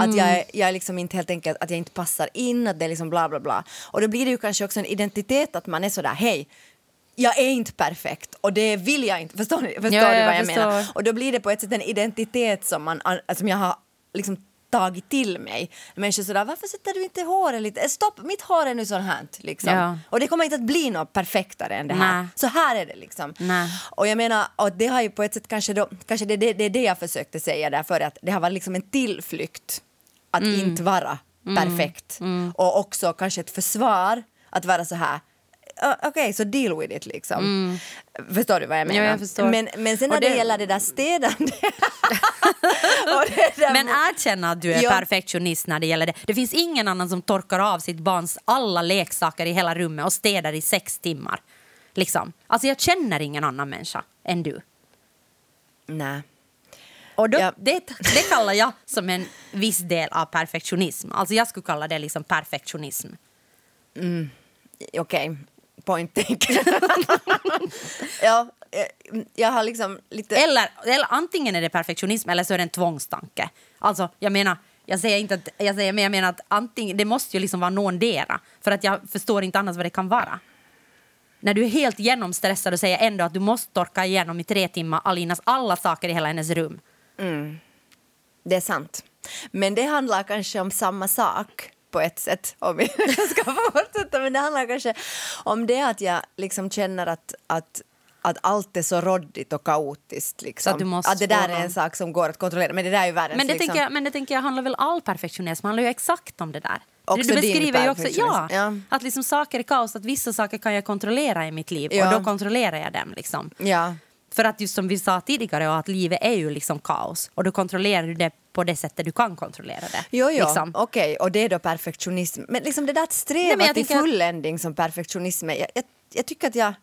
Att jag, jag är liksom inte helt enkelt att jag inte passar in, att det är liksom bla bla bla. Och då blir det ju kanske också en identitet att man är sådär, hej, jag är inte perfekt och det vill jag inte. Förstår, ni, förstår Ja, du jag vad jag förstår. menar? Och då blir det på ett sätt en identitet som, man, som jag har liksom tagit till mig. Människor sådär, varför sätter du inte håret lite? Eh, Stopp, mitt hår är nu sånt här. Liksom. Ja. Och det kommer inte att bli något perfektare än det här. Nej. Så här är det liksom. Nej. Och jag menar, och det har ju på ett sätt kanske då, kanske det, det, det är det jag försökte säga där för att det har varit liksom en tillflykt att Mm. inte vara perfekt. Och också kanske ett försvar att vara så här "Uh, Okej, så deal with it liksom. Förstår du vad jag menar? Mm. Ja, jag. Men, men sen när det, det- gäller det där städandet... (laughs) där Men erkänna att du är Ja. perfektionist när det gäller det. Det finns ingen annan som torkar av sitt barns alla leksaker i hela rummet och städar i sex timmar. Liksom. Alltså jag känner ingen annan människa än du. Nej. Och då, Ja. det, det kallar jag som en viss del av perfektionism. Alltså jag skulle kalla det liksom perfektionism. Okej, point taken. (laughs) ja, eh, jag har liksom lite... Eller, eller antingen är det perfektionism eller så är det en tvångstanke. Alltså jag menar, Jag säger inte att, jag säger, men jag menar att antingen, det måste ju liksom vara någondera. För att jag förstår inte annars vad det kan vara. När du är helt genomstressad och säger ändå att du måste torka igenom i tre timmar Alinas alla saker i hela hennes rum. Det är sant. Men det handlar kanske om samma sak på ett sätt, om vi (laughs) ska fortsätta. Men det handlar kanske om det att jag liksom känner att, att att allt är så råddigt och kaotiskt. Liksom. Så att du måste att det där är en sak som går att kontrollera. Men det där är världens... Men det, liksom, tänker jag, men det tänker jag handlar väl all perfektionism handlar ju exakt om det där. Också du beskriver ju också ja, ja. att liksom saker är kaos, att vissa saker kan jag kontrollera i mitt liv Ja. och då kontrollerar jag dem. Liksom. Ja. För att just som vi sa tidigare, att livet är ju liksom kaos och då kontrollerar du det på det sättet du kan kontrollera det. Jo, jo. Liksom. okej. Och det är då perfektionism. Men liksom det där att sträva Nej, till tänker att- fulländning som perfektionism är, jag, jag, jag tycker att jag...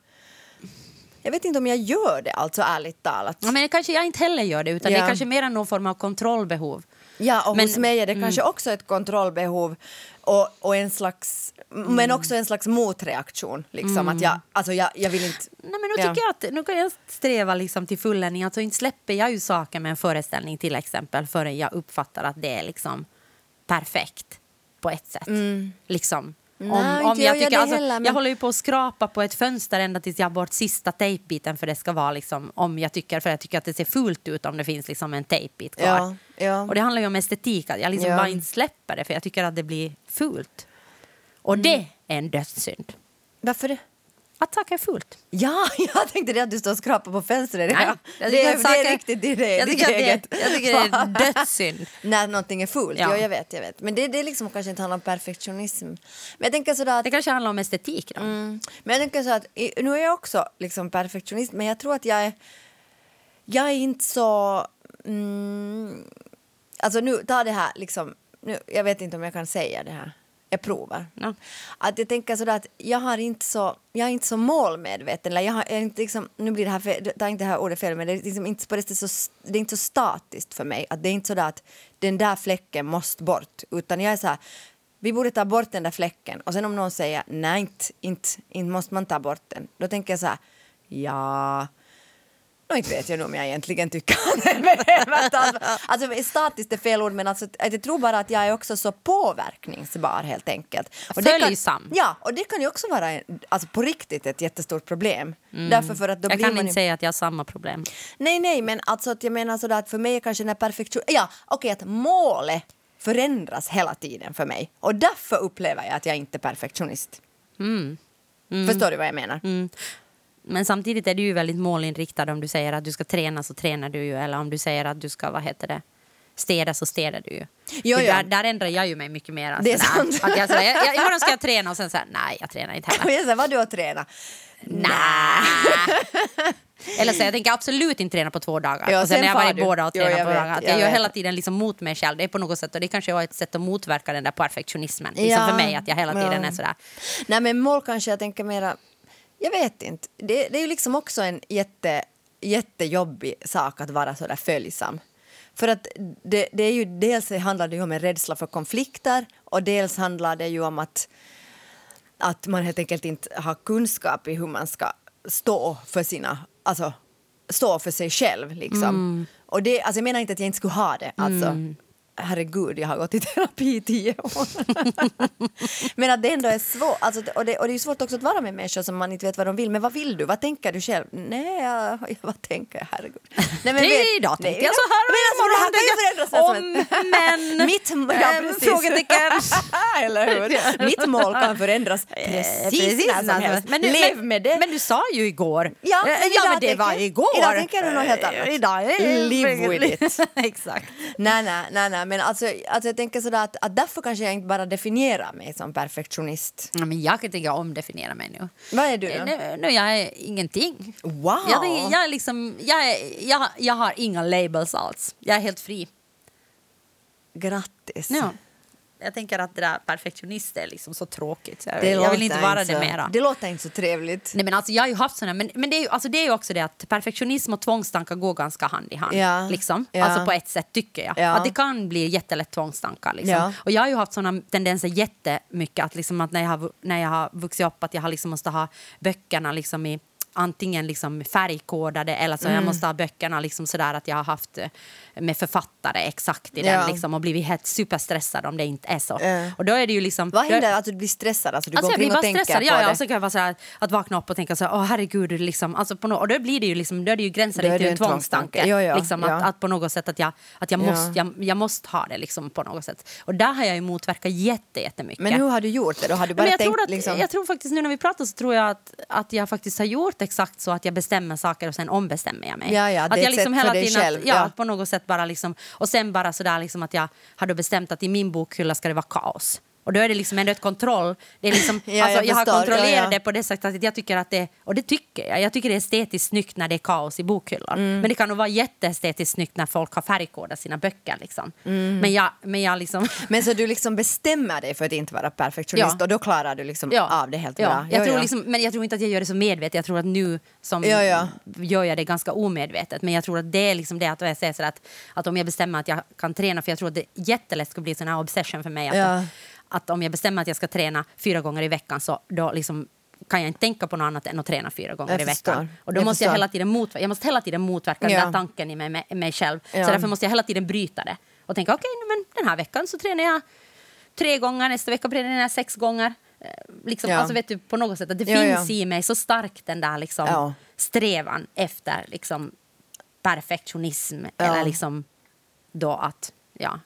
Jag vet inte om jag gör det, alltså ärligt talat. Ja, men kanske jag inte heller gör det, utan det Ja. är kanske mer någon form av kontrollbehov. Ja, och Men- hos mig är det kanske också ett kontrollbehov och, och en slags, men också en slags motreaktion. Liksom, att jag, alltså jag, jag vill inte... Nej, men nu Ja. tycker jag att nu kan jag sträva liksom till fulländning. Alltså inte släpper jag ju saker med en föreställning till exempel förrän jag uppfattar att det är liksom perfekt på ett sätt. Liksom. Om. Nej, om inte jag, jag tycker, alltså, heller, men- jag håller ju på att skrapa på ett fönster ända tills jag har bort sista tejpbiten för det ska vara liksom, om jag tycker, för jag tycker att det ser fult ut om det finns liksom en tejpbit kvar. Ja, ja. Och det handlar ju om estetik, att jag liksom Ja. bara inte släpper det för jag tycker att det blir fult. Och Mm. det är en dödssynd. Varför det? Att saker är fult. Ja, (laughs) jag tänkte det att du står och skrapar på fönstret. Nej, Ja, jag det, är, det är riktigt det, det, jag tycker det- eget. jag tycker det är (laughs) dödssynd. När någonting är fult, Ja. ja. jag vet, jag vet. Men det, det liksom kanske inte handlar om perfektionism. Men jag tänker sådär att Det kanske handlar om estetik. Mm. Men jag tänker så att nu är jag också liksom perfektionist men jag tror att jag är jag är inte så mm, alltså nu ta det här liksom nu, jag vet inte om jag kan säga det här jag provar. Ja. Att jag tänker sådär att jag har inte så, jag är inte så målmedveten. Eller jag har, jag är inte liksom, nu blir det här fel, inte det här ordet fel, men det är, liksom inte på det, så, det är inte så statiskt för mig. Att det är inte sådär att den där fläcken måste bort. Utan jag är så här, vi borde ta bort den där fläcken. Och sen om någon säger nej, inte, inte, inte måste man ta bort den. Då tänker jag så här, ja... Nå, inte vet jag nog om jag egentligen tycker att. Alltså statiskt är fel ord men alltså, jag tror bara att jag är också så påverkningsbar helt enkelt. det kan, Följsam. Ja, och det kan ju också vara alltså, på riktigt ett jättestort problem. Därför för att då Jag blir kan man inte säga att jag har samma problem. Nej, nej, men alltså att jag menar sådär att för mig är kanske när perfektion... Ja, okej, att målet förändras hela tiden för mig. Och därför upplever jag att jag inte är perfektionist. Förstår du vad jag menar? Mm. Men samtidigt är du ju väldigt målinriktad. Om du säger att du ska träna så tränar du ju. Eller om du säger att du ska vad heter det, städa så städar du ju. Jo, ja. Där, där ändrar jag ju mig mycket mer. Det är sant. Att jag, sådär, jag, jag, imorgon ska jag träna och sen säger nej, jag tränar inte heller. (laughs) jag säger, vad du har tränat? Nej. (laughs) Eller så jag tänker absolut inte träna på två dagar. Ja, och sen sen när jag varit du. båda och Jo, tränat jag på vet, dagar. Att jag jag gör hela tiden liksom mot mig själv. Det är på något sätt och det kanske är ett sätt att motverka den där perfektionismen. Liksom Ja. för mig att jag hela tiden Ja. är sådär. Nej, men mål kanske jag tänker mera... Jag vet inte. Det, det är ju liksom också en jätte, jättejobbig sak att vara så där följsam. För att det, det är ju, dels handlar det ju om en rädsla för konflikter och dels handlar det ju om att, att man helt enkelt inte har kunskap i hur man ska stå för sina, alltså stå för sig själv liksom. Och det, alltså jag menar inte att jag inte skulle ha det, alltså herregud, jag har gått i terapi i tio år. (laughs) men att det ändå är svårt, alltså, och, det, och det är svårt också att vara med människor som man inte vet vad de vill. Men vad vill du? Vad tänker du själv? Nej, jag, (laughs) vad tänker jag? Herregud. Nej, men vet- idag nej, tänkte jag så här Men alltså, det här kan ju förändras Om, men, (laughs) Mitt, ja, eh, precis. frågetecken. Eller hur? Mitt mål kan förändras precis, när som helst. Men du, Lev med det. Men du sa ju igår. Ja, Eh, men ja idag men det tänker- var igår. idag tänker du något helt annat. Eh, Idag är Live with it. Exakt. Nej, nej, nej, nej, men alltså, alltså jag tänker sådär att, att därför kanske jag inte bara definierar mig som perfektionist. Ja, men jag kan tänka omdefiniera mig nu. Vad är du då? Eh, Nu, nu jag är ingenting. Wow! Jag, tänker, jag, är liksom, jag, är, jag, jag har inga labels alls. Jag är helt fri. Grattis! Ja. Jag tänker att det där perfektionist är liksom så tråkigt. Så jag, Det jag vill inte vara så, det mera. Det låter inte så trevligt. Nej, men alltså, jag har ju haft såna, men, men det, är ju, alltså, det är ju också det att perfektionism och tvångstankar går ganska hand i hand. Ja. Liksom. Ja. Alltså på ett sätt tycker jag. Ja. Att det kan bli jättelätt tvångstankar. Liksom. Och jag har ju haft såna tendenser jättemycket att, liksom, att när, jag har, när jag har vuxit upp att jag har liksom måste ha böckerna liksom i antingen liksom färgkodade eller så jag måste ha böckerna liksom sådär att jag har haft eh, med författare exakt i den Ja. liksom, och blivit helt superstressad om det inte är så. Ja. Och då är det ju liksom... Vad då- händer? Att du blir stressad? Alltså, du Alltså går jag blir bara stressad. Ja, det? ja, och så kan jag vara så här, att vakna upp och tänka så här, åh herregud, liksom, alltså på no och då blir det ju liksom, då är det ju gränsen Då till en tvångstanke. Ja, ja, liksom. Att, att på något sätt att jag, att jag, Ja. måste, jag, jag måste ha det liksom, på något sätt. Och där har jag ju motverkat jätte, jättemycket. Men hur har du gjort det? Då har du bara men jag, tänkt tror att, liksom... jag tror faktiskt nu när vi pratar så tror jag att, att jag faktiskt har gjort exakt så att jag bestämmer saker och sen ombestämmer jag mig. Ja, ja, att jag för dig tiden själv, Att, ja, att på något sätt bara liksom, och sen bara sådär liksom att jag har bestämt att i min bokhylla ska det vara kaos. Och då är det liksom ändå ett kontroll. Det är liksom, (laughs) Ja, alltså, jag jag, har kontrollerat Ja, ja. det på det sättet att jag tycker att det, och det tycker jag, jag tycker det är estetiskt snyggt när det är kaos i bokhyllan. Mm. Men det kan nog vara jätteestetiskt snyggt när folk har färgkodat sina böcker. Liksom. Mm. Men jag, men jag liksom... (laughs) Men så du liksom bestämmer dig för att inte vara perfektionist Ja. och då klarar du liksom av det helt ja. bra? Jag tror. Liksom, men jag tror inte att jag gör det så medvetet. Jag tror att nu som gör jag det ganska omedvetet. Men jag tror att det är liksom det att jag säger så att, att om jag bestämmer att jag kan träna, för jag tror att det jättelätt ska bli en sån här obsession för mig. Att. Att om jag bestämmer att jag ska träna fyra gånger i veckan så då liksom kan jag inte tänka på något annat än att träna fyra gånger Jag i förstår. veckan. Och då Jag måste jag hela tiden motverka, jag måste hela tiden motverka Ja. den där tanken i mig, mig, mig själv. Ja. Så därför måste jag hela tiden bryta det. Och tänka okej, men den här veckan så tränar jag tre gånger, nästa vecka tränar jag sex gånger. Eh, Liksom, Ja. Alltså vet du, på något sätt att det finns i mig så starkt den där liksom, strävan efter liksom, perfektionism eller liksom då att, ja,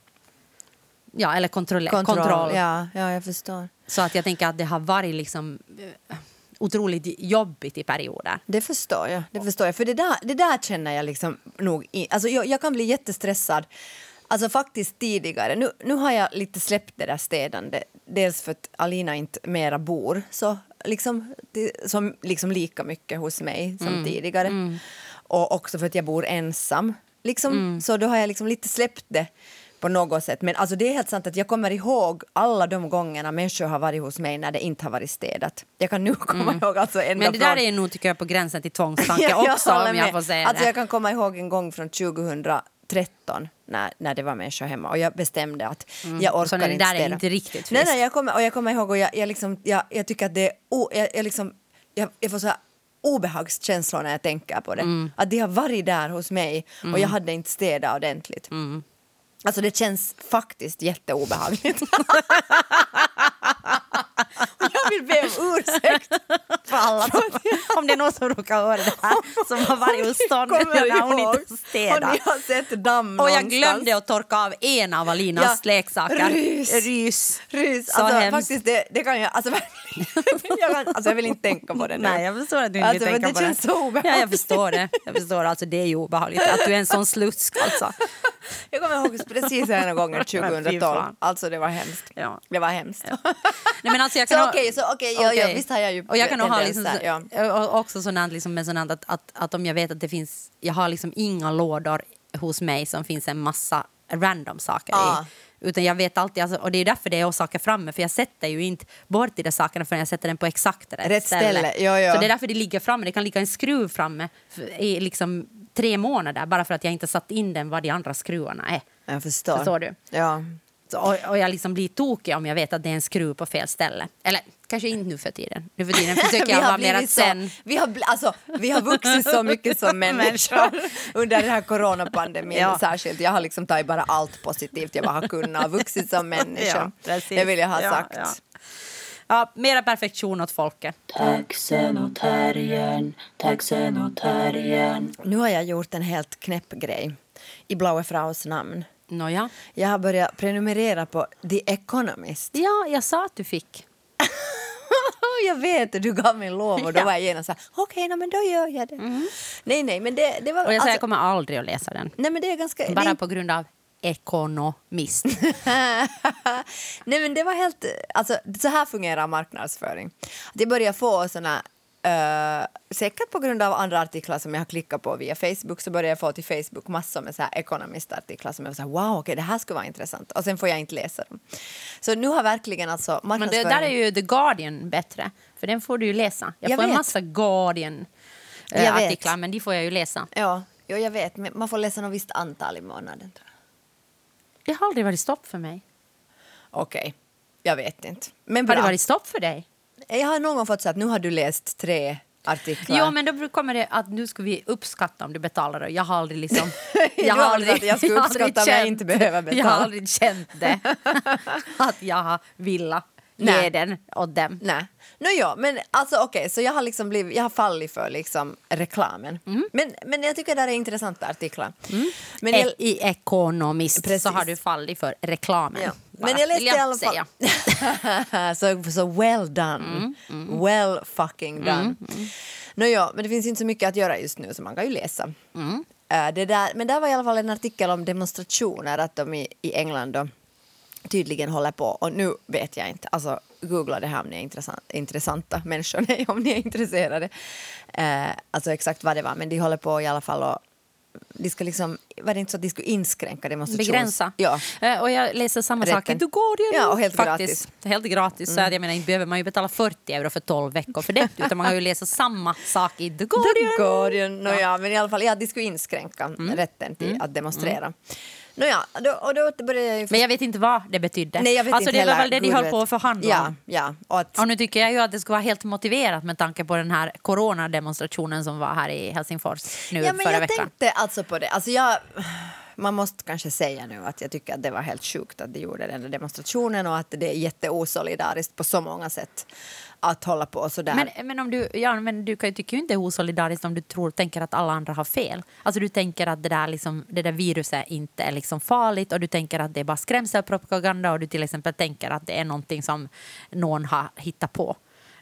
ja eller kontroll, Kontroll. kontroll. Ja, ja, jag förstår. Så att jag tänker att det har varit liksom eh, otroligt jobbigt i perioder. Det förstår jag. Det förstår jag. För det där, det där känner jag liksom nog... I, alltså jag, jag kan bli jättestressad. Alltså faktiskt tidigare. Nu, nu har jag lite släppt det där städande. Dels för att Alina inte mera bor så liksom, som, liksom lika mycket hos mig som tidigare. Och också för att jag bor ensam. Liksom, Så då har jag liksom lite släppt det på något sätt. Men alltså det är helt sant att jag kommer ihåg alla de gångerna människor har varit hos mig när det inte har varit städat. Jag kan nu (laughs) komma ihåg alltså ända Men det där från- är nog tycker jag på gränsen till tvångstanke (laughs) Ja, också om jag får säga alltså, det. Jag kan komma ihåg en gång från 2013 när, när det var människor hemma och jag bestämde att jag orkar Så det inte där är städa. inte riktigt Nej, nej, jag kommer, och jag kommer ihåg och jag, jag, liksom, jag, jag tycker att det är... O, jag, jag, liksom, jag, jag får så här obehagskänslor när jag tänker på det. Mm. Att de har varit där hos mig och jag hade inte städat ordentligt. Mm. Alltså det känns faktiskt jätteobehagligt. (laughs) jag vill be om ursäkt för alla som, om det är någon som råkar höra det här som har varit hos Kommer när hon ihåg. inte Och städar. ni har sett damm Och jag någonstans. glömde att torka av en av Alinas Ja, leksaker. rys. Rys. Rys, Så alltså, hemskt. faktiskt det, det kan jag, alltså, (laughs) jag, kan, alltså jag vill inte tänka på det nu. Nej, jag förstår att du inte Alltså, vill tänka det på känns det. så obehagligt. Ja, jag förstår det. Jag förstår. Alltså, det är ju obehagligt att du är en sån slusk. Alltså. Jag kommer ihåg precis gången (laughs) fy 2012. fan. Alltså det var hemskt. Ja. Det var hemskt. Nej, men alltså, jag (laughs) Så kan ha- okej, så okej, ja, ja, Okej. visst har jag ju Och jag kan nog ha liksom, tendenser, ja. också sådant, liksom, med sådant att, att, att om jag vet att det finns, jag har liksom inga lådor hos mig som finns en massa random saker Ja. i. Utan jag vet alltid, alltså, och det är därför det är saker framme, för jag sätter ju inte bort de där sakerna förrän jag sätter den på exakt rätt, Rätt ställe, ja, ja. Så det är därför det ligger framme, det kan ligga en skruv framme i liksom tre månader bara för att jag inte satt in den vad de andra skruvarna är. Jag förstår. Förstår du? Ja. Och, och jag liksom blir tokig om jag vet att det är en skruv på fel ställe. Eller kanske inte nu för tiden. Nu för tiden försöker (laughs) jag vara mer sen... så, vi, har, alltså, vi har vuxit så mycket som (laughs) människor under den här coronapandemin (laughs) Ja. särskilt. Jag har liksom tagit bara allt positivt jag bara har kunnat vuxit som människa. Ja, det vill jag ha Ja, sagt. ja. Ja, mera perfektion åt folket. Taxen och terriern, taxen och terriern. Nu har jag gjort en helt knäpp grej i Blaue Fraus namn. Nåja. Jag har börjat prenumerera på The Economist. Ja, jag sa att du fick. (laughs) jag vet det, du gav mig lov och då Ja. var jag genast så här, okej, okay, men då gör jag det. Nej, nej, men det, det var... Och jag alltså, jag kommer aldrig att läsa den. nej, men det är ganska... Bara det, på grund av ekonomist. (laughs) Nej men det var helt, alltså så här fungerar marknadsföring. Jag börjar få såna Uh, säkert på grund av andra artiklar som jag har klickat på via Facebook så börjar jag få till Facebook massor med så här Economist-artiklar som jag var wow, okej, det här skulle vara intressant. Och sen får jag inte läsa dem. Så nu har verkligen alltså Men det, där är ju The Guardian bättre, för den får du ju läsa. Jag, Jag får en vet. massa Guardian-artiklar, artiklar, men de får jag ju läsa. Ja, jo, jag vet, men man får läsa något visst antal i månaden. tror jag. Det har aldrig varit stopp för mig. Okej, jag vet inte. Men Har bra. det varit stopp för dig? Jag har någon gång fått så att nu har du läst tre artiklar. Jo, men då kommer det att nu ska vi uppskatta om du betalar och jag har aldrig liksom... (laughs) Du har aldrig jag ska uppskatta om jag inte behöver Jag betala. har aldrig känt det. (laughs) att jag har velat ge den åt dem. Nej. No, ja, men alltså okej, så jag har liksom blivit, jag har fallit för liksom reklamen. Mm. Men, men jag tycker det är intressanta artiklar. Men jag, E- I Economist Precis. så har du fallit för reklamen. ja. Bara men jag läste i alla fall... (laughs) så, så well done. Mm, Well fucking done. No, ja, men det finns inte så mycket att göra just nu så man kan ju läsa. Mm. Eh, det där, men där var i alla fall en artikel om demonstrationer, att de i, i England då tydligen håller på, och nu vet jag inte, alltså googla det här om ni är intressant, intressanta människor, nej, (laughs) om ni är intresserade. Eh, alltså exakt vad det var, men de håller på i alla fall och de ska liksom, var det inte så att de skulle inskränka demonstrations... Begränsa. Ja. Eh, Och jag läser samma sak i Guardian. Ja, och helt faktiskt. gratis. Mm. Helt gratis. Så att jag menar, inte behöver man ju betala 40 euro för 12 veckor för det. (laughs) Utan man kan ju läsa samma sak i The Guardian. No, ja. men i alla fall, ja, de skulle inskränka rätten till att demonstrera. No, ja, då, och då började jag ju... Men jag vet inte vad det betydde. Nej, jag vet alltså, inte det var väl det de Gud höll på att förhandla ja, om. Ja, och att, Och nu tycker jag ju att det skulle vara helt motiverat med tanke på den här coronademonstrationen som var här i Helsingfors nu ja, men förra jag veckan. tänkte alltså på det. Alltså jag, man måste kanske säga nu att jag tycker att det var helt sjukt att de gjorde den demonstrationen och att det är jätteosolidariskt på så många sätt att hålla på sådär. Men, men, om du, ja, men du kan ju inte det är osolidariskt om du tror, tänker att alla andra har fel. Alltså du tänker att det där, liksom, det där viruset inte är liksom farligt och du tänker att det är bara skrämselpropaganda och du till exempel tänker att det är någonting som någon har hittat på.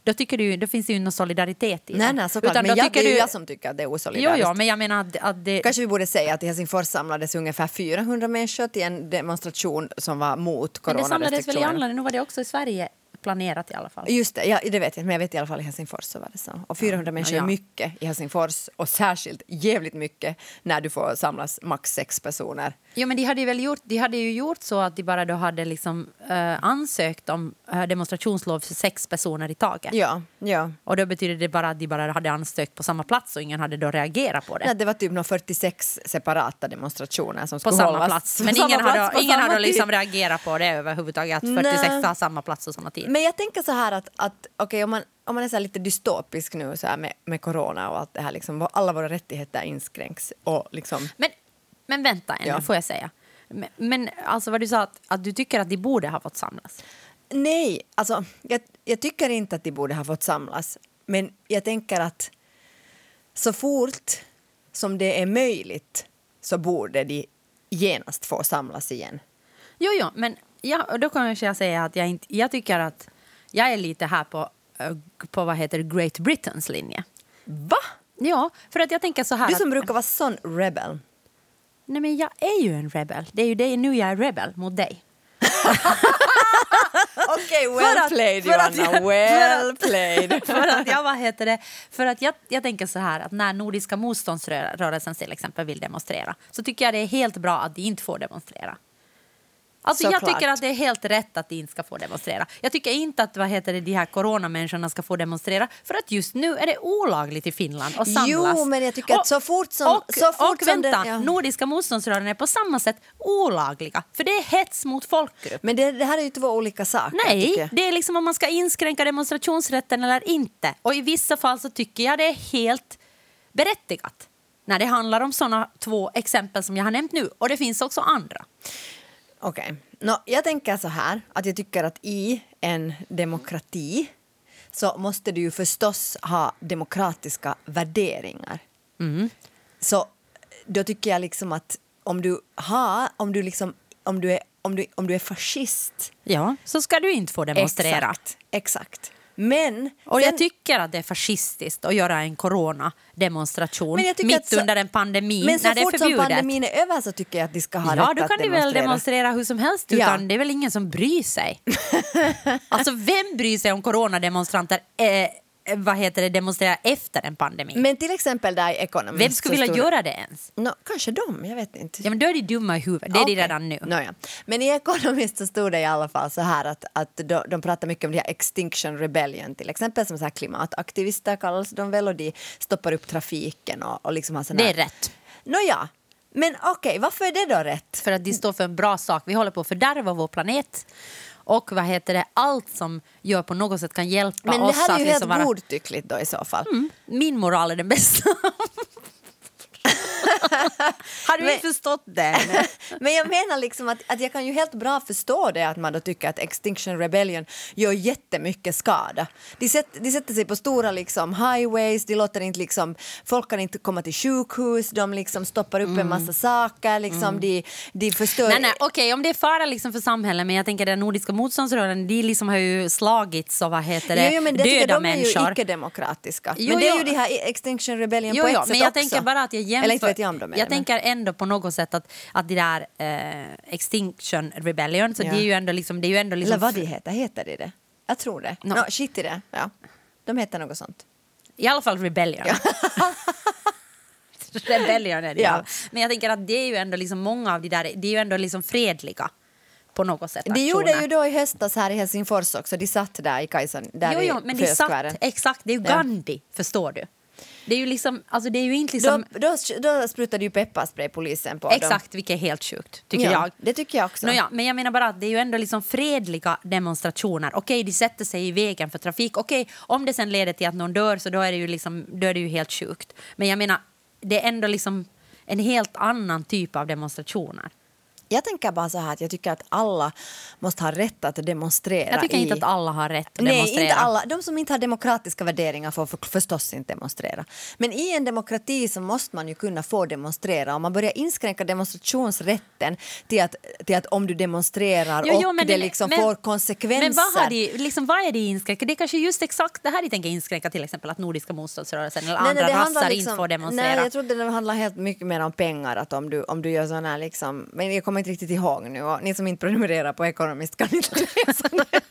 Då, tycker du, då finns det ju någon solidaritet i nej, det. nej, såklart. Utan Men jag, tycker det är du- jag som tycker att det är Jo, osolidariskt. jo, men jag menar att, att det... Kanske vi borde säga att i Helsingfors samlades ungefär 400 människor till en demonstration som var mot men det samlades väl i andra, nu var det också i Sverige planerat i alla fall. Just det, ja, det vet jag, men jag vet i alla fall i Helsingfors så var det så. Och 400 människor ja. är mycket i Helsingfors och särskilt jävligt mycket när du får samlas max sex personer. Jo, men de hade, väl gjort, de hade ju gjort så att de bara då hade liksom, eh, ansökt om eh, demonstrationslov för sex personer i taget. Ja, ja. Och då betyder det bara att de bara hade ansökt på samma plats och ingen hade då reagerat på det. Nej, det var typ nå 46 separata demonstrationer som på skulle samma hållas. plats. Men ingen plats ingen hade liksom reagerat på det överhuvudtaget. Att 46 Nej. har samma plats och samma tid. Men jag tänker så här att, att okej, om, man, om man är så lite dystopisk nu så här med, med corona och allt det här, liksom, alla våra rättigheter inskränks och liksom Men, men vänta ännu, Ja. får jag säga. Men, men alltså vad du sa, att, att du tycker att de borde ha fått samlas. Nej, alltså jag, jag tycker inte att de borde ha fått samlas. Men jag tänker att så fort som det är möjligt så borde de genast få samlas igen. Jo, jo, men ja, och då kan jag säga att jag, inte, jag tycker att jag är lite här på, eh, på vad heter Great Britains linje. Va? Ja, för att jag tänker så här Du att, som brukar vara sån rebel. Nej, men jag är ju en rebel. Det är ju det nu jag är rebel mot dig. (laughs) Okej, För well att- played att Joanna, jag- well played. (laughs) för att jag, vad heter det, för att jag, jag tänker så här att när Nordiska motståndsrörelsen till exempel vill demonstrera så tycker jag det är helt bra att de inte får demonstrera. Alltså jag Såklart. tycker att det är helt rätt att de inte ska få demonstrera. Jag tycker inte att vad heter det, de här coronamänniskorna ska få demonstrera för att just nu är det olagligt i Finland att samlas. Jo, men jag tycker att så fort som- Och, så fort och som vänta, den- ja. Nordiska motståndsrörelsen är på samma sätt olagliga för det är hets mot folkgrupp. Men det, det här är ju två olika saker. Nej, jag. det är liksom om man ska inskränka demonstrationsrätten eller inte. Och i vissa fall så tycker jag det är helt berättigat. När det handlar om såna två exempel som jag har nämnt nu. Och det finns också andra. Okej. Nå, jag tänker så här, att jag tycker att i en demokrati så måste du ju förstås ha demokratiska värderingar. Så då tycker jag liksom att om du har, om du liksom, om du är, om du, om du är fascist. Ja, så ska du inte få demonstrera. Exakt. exakt. Men, Och sen- jag tycker att det är fascistiskt att göra en coronademonstration men mitt så- under en pandemi men så när det är fort som förbjudet. pandemin är över så tycker jag att de ska ha Ja, rätt då att kan de demonstrera. väl demonstrera hur som helst Ja. utan det är väl ingen som bryr sig. (laughs) alltså vem bryr sig om coronademonstranter eh, vad heter det, demonstrerar efter en pandemi? Men till exempel där i Economist. vem skulle vilja stod- göra det ens? Nå, kanske de, jag vet inte. Ja, men då är de dumma i huvudet. Det är Okej. de redan nu. Nåja. Men i Economist så stod det i alla fall så här att, att de, de pratar mycket om det här Extinction Rebellion till exempel som så här klimataktivister kallas de väl och de stoppar upp trafiken och, och liksom har sån Det är rätt. Nåja, men okej, varför är det då rätt? För att de står för en bra sak. Vi håller på att fördärva vår planet. Och vad heter det, allt som gör på något sätt kan hjälpa Men det oss här är att ju helt liksom vara... godtyckligt då i så fall. Mm, min moral är den bästa. (laughs) Har du Men- inte förstått det? (laughs) Men jag menar liksom att, att jag kan ju helt bra förstå det att man då tycker att Extinction Rebellion gör jättemycket skada. De, sätt, de sätter sig på stora liksom highways, de låter inte liksom, folk kan inte komma till sjukhus, de liksom stoppar upp en massa saker, liksom, de, de förstör... Nej, nej, okej, om det är fara liksom för samhället, men jag tänker den nordiska motståndsrörelsen, de liksom har ju slagits och vad heter det, Jo, jo, men det döda jag, de är ju människor. icke-demokratiska. Men det är ju de här Extinction Rebellion Jo, på ett jo, sätt men jag också. tänker bara att jag jämför. Vet jag om de är jag det, men- tänker ändå på något sätt att, att det där eh, Extinction Rebellion, så Ja. det är ju ändå liksom... Det är ju ändå liksom Eller vad de heter, heter de det? Jag tror det. No. No. shit i det, ja. De heter något sånt. I alla fall Rebellion. (laughs) Rebellion är det Ja. ja. Men jag tänker att det är ju ändå liksom många av de där, det är ju ändå liksom fredliga på något sätt. De gjorde ju då i höstas här i Helsingfors också, de satt där i Kajsan, där jo, jo, men de satt, exakt, det är ju Ja. Gandhi, förstår du. Det är ju liksom, alltså det är ju inte liksom... Då, då, då sprutade ju pepparspray polisen på dem. Exakt, vilket är helt sjukt, tycker ja, jag. Det tycker jag också. Nåja, men jag menar bara att det är ju ändå liksom fredliga demonstrationer. Okej, de sätter sig i vägen för trafik. Okej, om det sen leder till att någon dör så då är det ju, liksom, då är det ju helt sjukt. Men jag menar, det är ändå liksom en helt annan typ av demonstrationer. Jag tänker bara så här att jag tycker att alla måste ha rätt att demonstrera. Jag tycker i... inte att alla har rätt att Nej, demonstrera. inte alla. De som inte har demokratiska värderingar får för, förstås inte demonstrera. Men i en demokrati så måste man ju kunna få demonstrera. Om man börjar inskränka demonstrationsrätten till att, till att om du demonstrerar Jo, jo, och det det- liksom men- får konsekvenser. Men vad, har de, liksom, vad är det inskränka? Det är kanske just exakt det här de tänker inskränka till exempel att Nordiska motståndsrörelsen eller andra det rassar handlar inte får demonstrera. Nej, jag trodde det handlar helt mycket mer om pengar. Att om, du, om du gör sån här liksom, men jag kommer inte riktigt ihåg nu. Och ni som inte prenumererar på Economist kan inte läsa det. (laughs)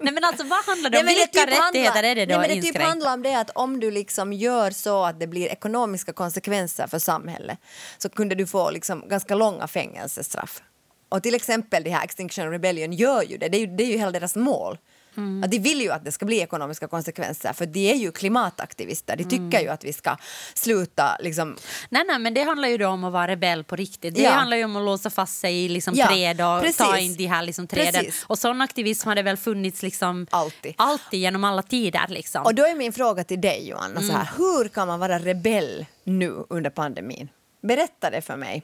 Nej, men alltså, vad handlar det Nej, om? men det Vilka typ rättigheter handlar- är det då nej, men det typ handlar om det att om du liksom gör så att det blir ekonomiska konsekvenser för samhället så kunde du få liksom ganska långa fängelsestraff. Och till exempel det här Extinction Rebellion gör ju det, det är ju, det är ju hela deras mål. Mm. Att de vill ju att det ska bli ekonomiska konsekvenser för de är ju klimataktivister. De tycker Mm. ju att vi ska sluta liksom... Nej, nej, men det handlar ju då om att vara rebell på riktigt. Det Ja. handlar ju om att låsa fast sig i liksom Ja, träd och precis. ta in de här liksom träden. Precis. Och sån aktivism har det väl funnits liksom Alltid. alltid genom alla tider. Liksom. Och då är min fråga till dig Johanna, så här, Mm. hur kan man vara rebell nu under pandemin? Berätta det för mig.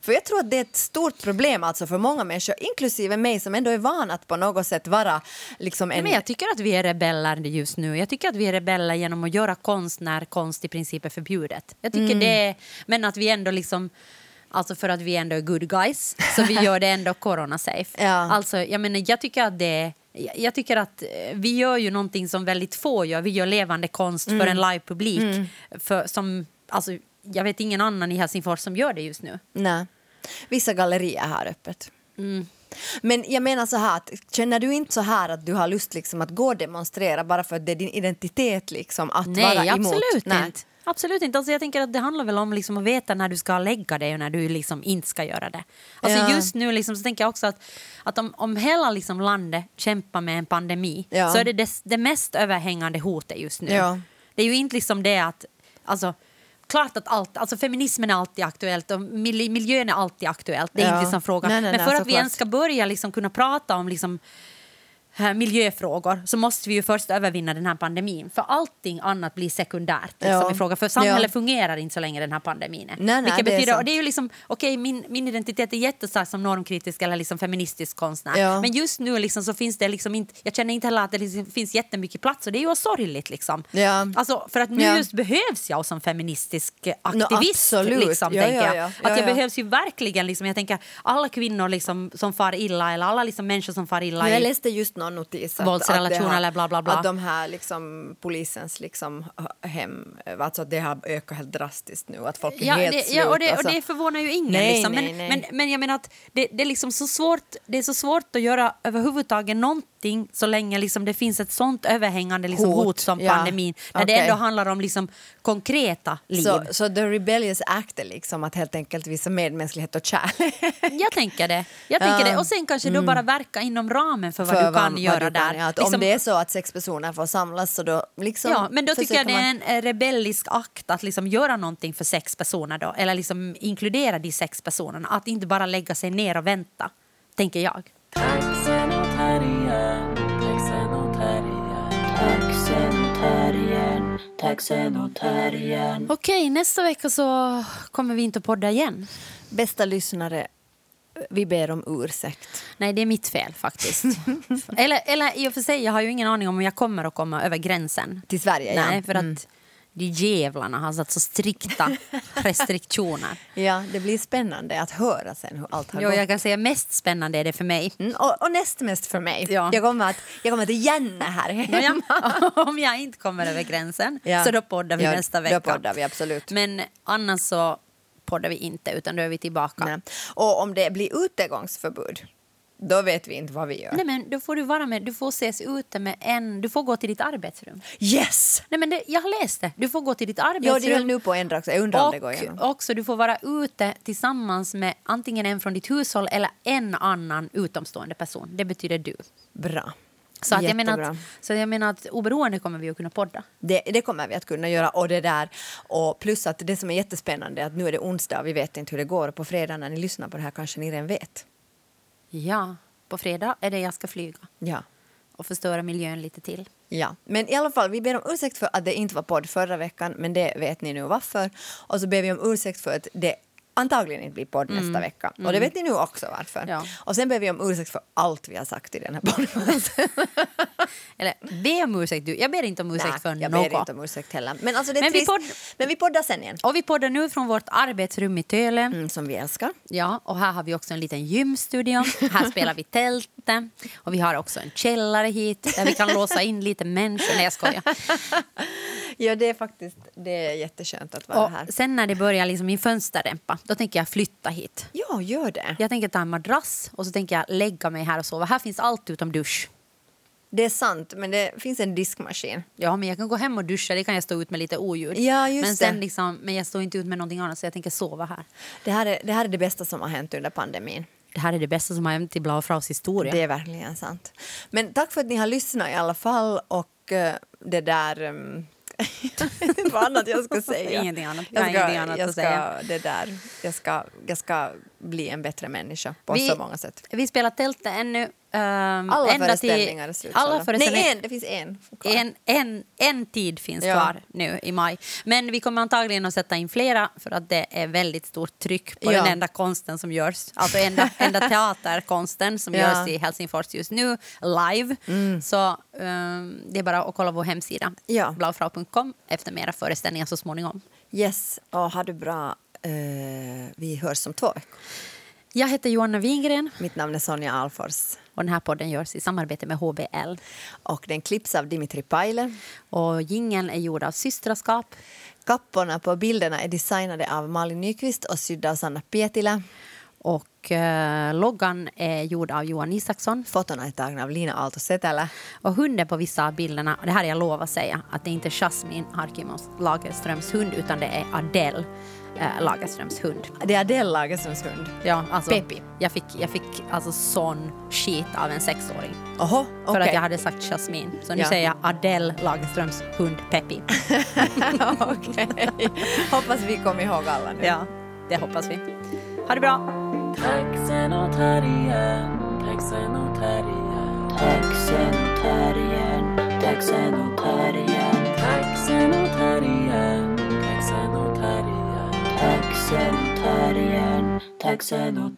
För jag tror att det är ett stort problem alltså för många människor, inklusive mig som ändå är van att på något sätt vara liksom en... Men jag tycker att vi är rebeller just nu. Jag tycker att vi är rebeller genom att göra konst när konst i princip är förbjudet. Jag Mm. tycker det, men att vi ändå liksom Alltså för att vi ändå är good guys, så vi gör det ändå corona-safe. (laughs) Ja. Alltså, jag, menar, jag tycker att det jag tycker att eh, vi gör ju någonting som väldigt få gör. Vi gör levande konst Mm. för en live-publik. För, som, alltså, jag vet ingen annan i Helsingfors som gör det just nu. Nej. Vissa gallerier har öppet. Mm. Men jag menar så här, att, känner du inte så här att du har lust liksom att gå och demonstrera bara för att det är din identitet liksom att Nej, vara emot? absolut Nej. inte. Absolut inte. Alltså jag tänker att det handlar väl om liksom att veta när du ska lägga dig och när du liksom inte ska göra det. Alltså Ja. Just nu liksom så tänker jag också att, att om, om hela liksom landet kämpar med en pandemi Ja. så är det, det det mest överhängande hotet just nu. Ja. Det är ju inte liksom det att... Alltså, Klart att allt, alltså feminismen är alltid aktuellt och mil- miljön är alltid aktuellt. Det är Ja. inte liksom frågan. Nej, nej, Men nej, för att vi såklart. ens ska börja liksom kunna prata om liksom, miljöfrågor så måste vi ju först övervinna den här pandemin. För allting annat blir sekundärt. Liksom, Ja. fråga. För samhället Ja. fungerar inte så länge den här pandemin är. Nej, nej, Vilket det är betyder, sant. och det är ju liksom, okej min, min identitet är jättestark som normkritisk eller liksom feministisk konstnär. Ja. Men just nu liksom så finns det liksom inte, jag känner inte heller att det liksom finns jättemycket plats och det är ju sorgligt liksom. Ja. Alltså, för att nu Ja. just behövs jag som feministisk eh, aktivist. absolut. Liksom, Ja, tänker ja, jag. ja. Att Ja, jag ja. behövs ju verkligen, liksom, jag tänker alla kvinnor liksom, som far illa eller alla liksom, människor som far illa Jag läste just någon notis att, Våldsrelation att har- eller bla, bla, bla. Att de här liksom, polisens liksom, hem, alltså att det har ökat helt drastiskt nu. Att folk är Ja, helt det, slut. ja och, det, alltså. och det förvånar ju ingen. Nej, liksom. men, nej, nej. Men, men jag menar att det, det, är liksom så svårt, det är så svårt att göra överhuvudtaget någonting så länge liksom det finns ett sånt överhängande liksom hot. Hot, som ja. pandemin. När det Okej. ändå handlar om liksom konkreta liv. så, så the rebellious act är liksom att helt enkelt visa medmänsklighet och kärlek. Jag tänker det. Jag tänker Ja. Mm. det. Och sen kanske då bara verka inom ramen för vad För du kan vad- göra vad du kan, där. ja, att Liksom- Om det är så att sex personer får samlas så då liksom Ja, men då tycker jag det är en eh, rebellisk akt att liksom göra någonting för sex personer då. Eller liksom inkludera de sex personerna. Att inte bara lägga sig ner och vänta, tänker jag. Taxen och terriern. Okej, nästa vecka så kommer vi inte att podda igen. Bästa lyssnare, vi ber om ursäkt. Nej, det är mitt fel faktiskt. (laughs) eller, eller i och för sig, jag har ju ingen aning om jag kommer att komma över gränsen. Till Sverige, ja. Nej, för att Mm. De jävlarna har satt så strikta restriktioner. (laughs) Ja, det blir spännande att höra sen hur allt har Jo, gått. jag kan säga mest spännande är det för mig. Mm, och, och näst mest för mig. Ja. Jag, kommer att, jag kommer till Janne här hemma. Nåja, (laughs) om jag inte kommer över gränsen Ja. så då poddar vi Ja, nästa vecka. Då poddar vi absolut. Men annars så poddar vi inte, utan då är vi tillbaka. Nej. Och om det blir utegångsförbud, då vet vi inte vad vi gör. Nej, men då får du vara med. Du får ses ute med en... Du får gå till ditt arbetsrum. Yes! Nej, men det, jag har läst det. Du får gå till ditt Ja, arbetsrum. det höll nu på att ändra också. Jag undrar om det går igenom. och också du får vara ute tillsammans med antingen en från ditt hushåll eller en annan utomstående person. Det betyder du. Bra. Så, att jag, menar att, så jag menar att oberoende kommer vi att kunna podda. Det, det kommer vi att kunna göra. Och det där. Och plus att det som är jättespännande är att nu är det onsdag och vi vet inte hur det går. Och på fredag när ni lyssnar på det här kanske ni redan vet. Ja, på fredag är det jag ska flyga Ja. och förstöra miljön lite till. Ja, men i alla fall, vi ber om ursäkt för att det inte var podd förra veckan, men det vet ni nu varför. Och så ber vi om ursäkt för att det antagligen inte blir podd nästa vecka. Och det vet ni nu också varför. Mm. Ja. Och sen ber vi om ursäkt för allt vi har sagt i den här podcasten. (laughs) Eller be om ursäkt du. Jag ber inte om ursäkt Nej, för jag något. ber inte om ursäkt heller. Men, alltså det är Men vi podd- men vi poddar sen igen. Och vi poddar nu från vårt arbetsrum i Töle. Mm, som vi älskar. Ja, och här har vi också en liten gymstudio. Här spelar vi tälten. Och vi har också en källare hit där vi kan låsa in lite människor. Nej, jag skojar. (laughs) Ja, det är faktiskt det är jätteskönt att vara Och här. sen när det börjar liksom min fönsterdämpa, då tänker jag flytta hit. Ja, gör det. Jag tänker ta en madrass och så tänker jag lägga mig här och sova. Här finns allt utom dusch. Det är sant, men det finns en diskmaskin. Ja, men jag kan gå hem och duscha, det kan jag stå ut med lite oljud. Ja, just men, sen det. liksom, men jag står inte ut med någonting annat så jag tänker sova här. Det här, är, det här är det bästa som har hänt under pandemin. Det här är det bästa som har hänt i Blaufraus historia. Det är verkligen sant. Men tack för att ni har lyssnat i alla fall. Och eh, det där... (laughs) Um, vad annat jag ska säga. (laughs) Ingenting annat. Jag Jag ska, ingenting annat jag ska. Det där, jag, ska, jag ska bli en bättre människa på Vi- så många sätt. Vi spelar tälte ännu. Um, Alla ända föreställningar är slut. alla föreställningar. Nej, en, det finns en kvar. En, en, en tid finns Ja. kvar nu i maj. Men vi kommer antagligen att sätta in flera för att det är väldigt stort tryck på Ja. den enda konsten som görs. Alltså enda, (laughs) enda teaterkonsten som Ja. görs i Helsingfors just nu, live. Så um, det är bara att kolla vår hemsida, Ja. blaufrau.com, efter mera föreställningar så småningom. Yes, och ha det bra. Eh, vi hörs om två veckor. Jag heter Johanna Wingren Mitt namn är Sonja Alfors. och den här podden görs i samarbete med HBL. Och den klipps av Dimitri Paile. Och jingeln är gjord av Systraskap. Kapporna på bilderna är designade av Malin Nyqvist och sydda av Sanna Pietilä. Och eh, loggan är gjord av Johan Isaksson. Fotona är tagna av Lina Aalto Setälä. Och hunden på vissa av bilderna, det här är jag lov att säga, att det är inte Jasmin Harkimos Lagerströms hund utan det är Adele eh, Lagerströms hund. Det är Adele Lagerströms hund. Ja, alltså, Peppi. Jag fick, jag fick alltså sån skit av en sexåring Oho, för okej. att jag hade sagt Jasmin. Så nu Ja. säger jag Adele Lagerströms hund Peppi. (laughs) Okej. Hoppas vi kommer ihåg alla nu. Ja, det hoppas vi. Ha det bra! Taxen och terriern, taxen och och terriern, taxen och